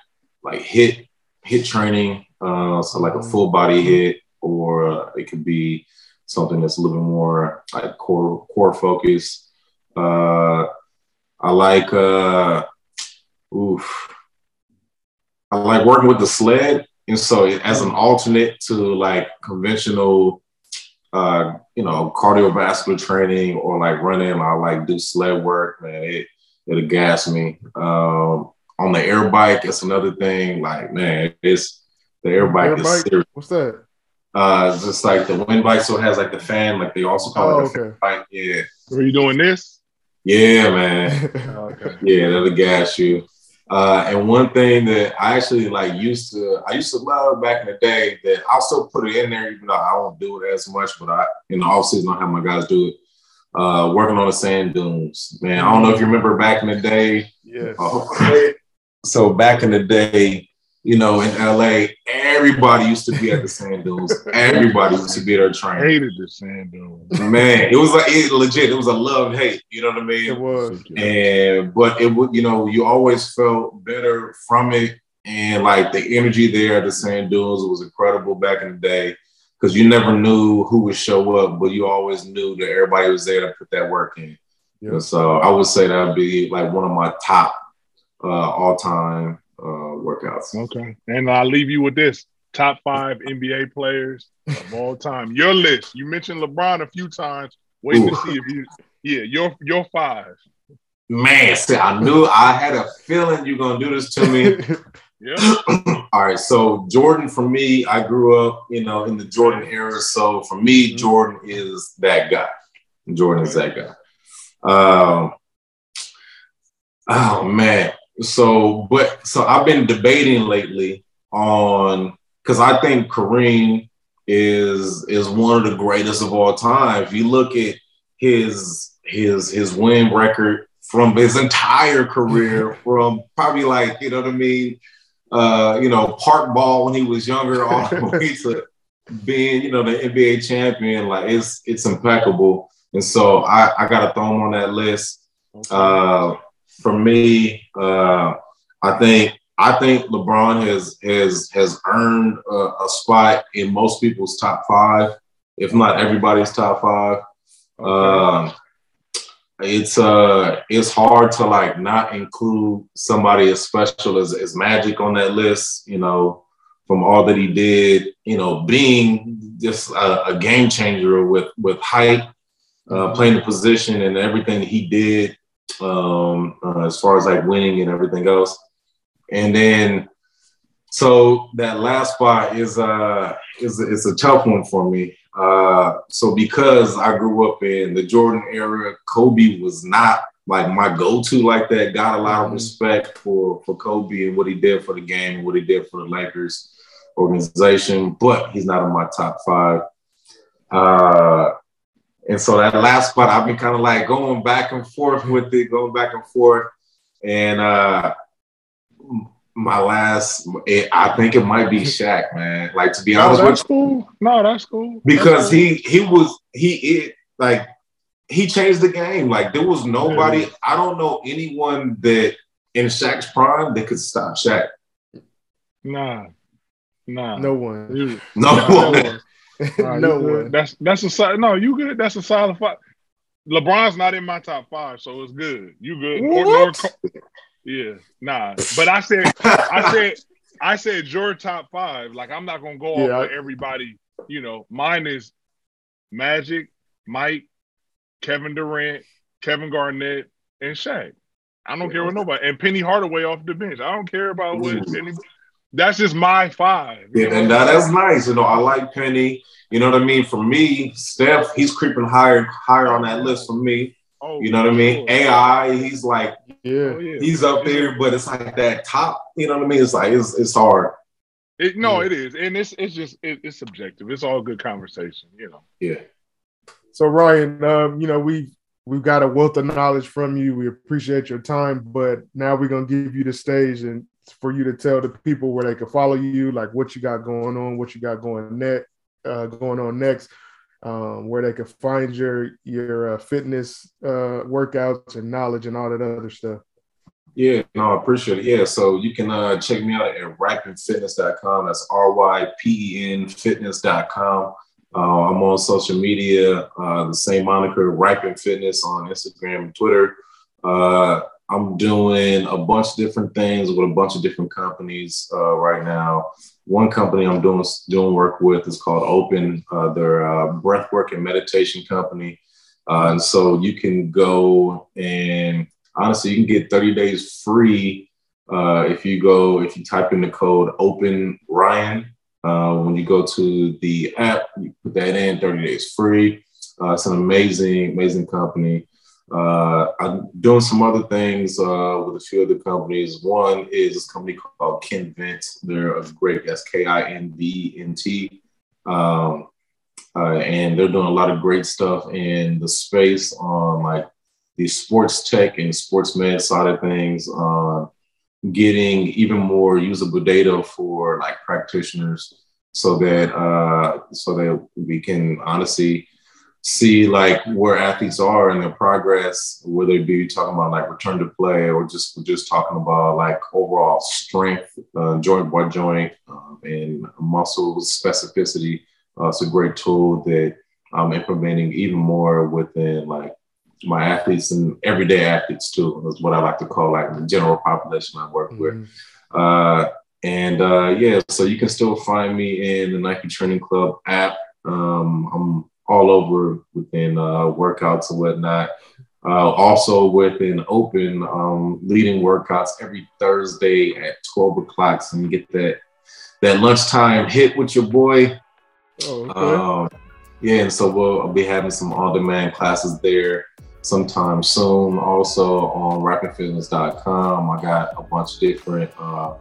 like HIIT HIIT training. Uh, so like a full body HIIT, or uh, it could be something that's a little bit more like core core focus. Uh, I like uh, oof. I like working with the sled, and so as an alternate to like conventional uh, you know, cardiovascular training or like running, I like do sled work, man. It it'll gas me. Um, on the air bike, it's another thing. Like, man, it's the air bike air is bike? serious.
What's that?
Uh, it's just like the wind bike, so it has like the fan, like they also call oh, it okay. bike. Yeah.
Are you doing this?
Yeah, man. oh, okay. Yeah, that'll gas you. Uh, and one thing that I actually like used to, I used to love back in the day that I'll still put it in there, even though I don't do it as much, but I, in the off season, I have my guys do it. Uh, working on the sand dunes, man. I don't know if you remember back in the day.
Yeah.
Uh, so back in the day, you know, in LA, everybody used to be at the sand dunes. Everybody used to be there training.
Hated the sand dunes.
Man, it was like it, legit. It was a love hate. You know what I mean?
It was.
And but it would, you know, you always felt better from it, and like the energy there at the sand dunes was incredible back in the day because you never knew who would show up, but you always knew that everybody was there to put that work in. Yeah. So I would say that'd be like one of my top uh, all time workouts.
Okay. And I'll leave you with this top five NBA players of all time. Your list. You mentioned LeBron a few times. Wait to see if you, yeah, your your five.
Man, see, I knew I had a feeling you're gonna do this to me. yeah. all right. So Jordan, for me, I grew up, you know, in the Jordan era. So for me, mm-hmm. Jordan is that guy. Jordan is that guy. Um, oh man, so, but so I've been debating lately on because I think Kareem is is one of the greatest of all time. If you look at his his his win record from his entire career, from probably like you know what I mean, uh, you know, park ball when he was younger, all the way to being, you know, the NBA champion. Like it's it's impeccable. And so I, I gotta throw him on that list. Uh, for me, uh, I think I think LeBron has has has earned a, a, spot in most people's top five, if not everybody's top five. Um, it's uh it's hard to like not include somebody as special as, as Magic on that list. You know, from all that he did. You know, being just a, a game changer with with height, uh, playing the position, and everything he did um, uh, as far as like winning and everything else. And then, so that last spot is uh is it's a tough one for me. Uh, so because I grew up in the Jordan era, Kobe was not like my go-to like that. Got a lot of mm-hmm. respect for for Kobe and what he did for the game and what he did for the Lakers organization, but he's not in my top five. Uh, and so that last spot, I've been kind of like going back and forth with it, going back and forth. And uh, my last, it, I think it might be Shaq, man. Like to be
no,
honest
that's with cool. No, that's cool.
Because
that's
he he was he it like he changed the game. Like there was nobody. Yeah. I don't know anyone that in Shaq's prime that could stop Shaq.
Nah, nah,
no one.
No, no one.
Nah, no one. That's that's a no. You good? That's a solid five. LeBron's not in my top five, so it's good. You good?
What?
Yeah, nah. But I said, I said, I said your top five. Like I'm not gonna go yeah, off I, everybody. You know, mine is Magic, Mike, Kevin Durant, Kevin Garnett, and Shaq. I don't yeah. care what nobody and Penny Hardaway off the bench. I don't care about what mm. any, that's just my five.
Yeah, and that, that's nice. You know, I like Penny. You know what I mean? For me, Steph, he's creeping higher, higher on that list for me. Oh, you know what I mean? Sure. AI, he's like,
yeah,
oh, he's up there, but it's like that top. You know what I mean? It's like it's it's hard.
It, no, yeah. it is, and it's it's just it, it's subjective. It's all good conversation, you know.
Yeah.
So Ryan, um, you know we we've got a wealth of knowledge from you. We appreciate your time, but now we're gonna give you the stage and for you to tell the people where they can follow you, like what you got going on, what you got going next, uh, going on next, um, where they can find your your uh, fitness uh, workouts and knowledge and all that other stuff.
Yeah, no, I appreciate it. Yeah, so you can uh, check me out at rypenfitness.com. That's R Y P E N fitness.com. Uh, I'm on social media, uh, the same moniker, Rypen Fitness on Instagram and Twitter. Uh, I'm doing a bunch of different things with a bunch of different companies uh, right now. One company I'm doing doing work with is called Open. Uh, they're a breathwork and meditation company, uh, and so you can go and honestly, you can get 30 days free uh, if you go if you type in the code Open Ryan. Uh, when you go to the app, you put that in, 30 days free. Uh, it's an amazing, amazing company. Uh, I'm doing some other things uh, with a few other companies. One is this company called Kinvent. They're a great, that's K I N V N T. Um, uh, and they're doing a lot of great stuff in the space on like the sports tech and sports med side of things, uh, getting even more usable data for like practitioners so that uh, so that we can honestly see like where athletes are in their progress, whether it be talking about like return to play or just just talking about like overall strength, uh, joint by joint, um, and muscle specificity. Uh, it's a great tool that I'm implementing even more within like my athletes and everyday athletes too. Is what I like to call like the general population I work mm-hmm. with. Uh, and uh, yeah, so you can still find me in the Nike Training Club app. Um, I'm all over within uh, workouts and whatnot. Uh, also within open, um, leading workouts every Thursday at 12 o'clock. So you get that that lunchtime hit with your boy.
Oh, okay.
um, yeah, and so we'll be having some on-demand classes there sometime soon. Also on rypenfitness.com, I got a bunch of different uh,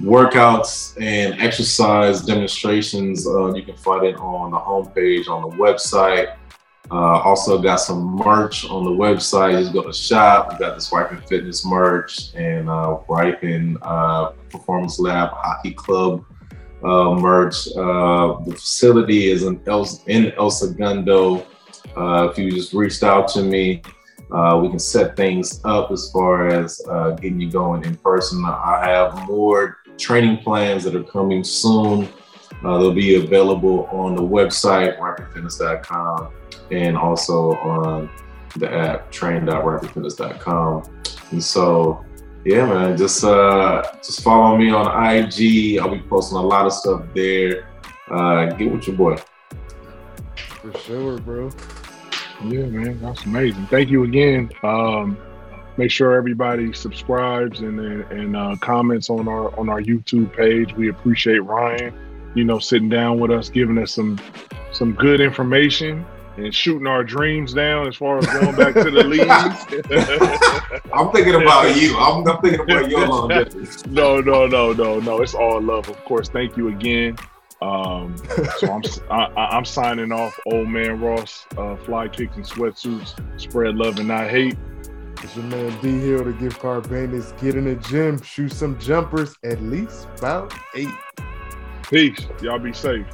workouts and exercise demonstrations. Uh, you can find it on the homepage on the website. Uh, also got some merch on the website. Just go to shop. We got the Rypen Fitness merch and uh, Rypen uh, Performance Lab Hockey Club uh, merch. Uh, the facility is in El, in El Segundo. Uh, if you just reached out to me, uh, we can set things up as far as uh, getting you going in person. I have more training plans that are coming soon. Uh, they'll be available on the website, rypenfitness.com, and also on the app, train.rypenfitness.com. And so, yeah, man, just uh, just follow me on IG. I'll be posting a lot of stuff there. Uh, get with your boy.
For sure, bro.
Yeah, man, that's amazing. Thank you again. Um, make sure everybody subscribes and and uh, comments on our on our YouTube page. We appreciate Ryan, you know, sitting down with us, giving us some some good information and shooting our dreams down as far as going back to the leagues.
I'm thinking about you. I'm, I'm thinking about your longevity.
no, no, no, no, no. It's all love, of course. Thank you again. Um, so I'm I, am signing off. Old man Ross, uh, fly kicks and sweatsuits. Spread love and not hate.
It's your man D Hill to give Carbanus get in the gym, shoot some jumpers, at least about eight.
Peace. Y'all be safe.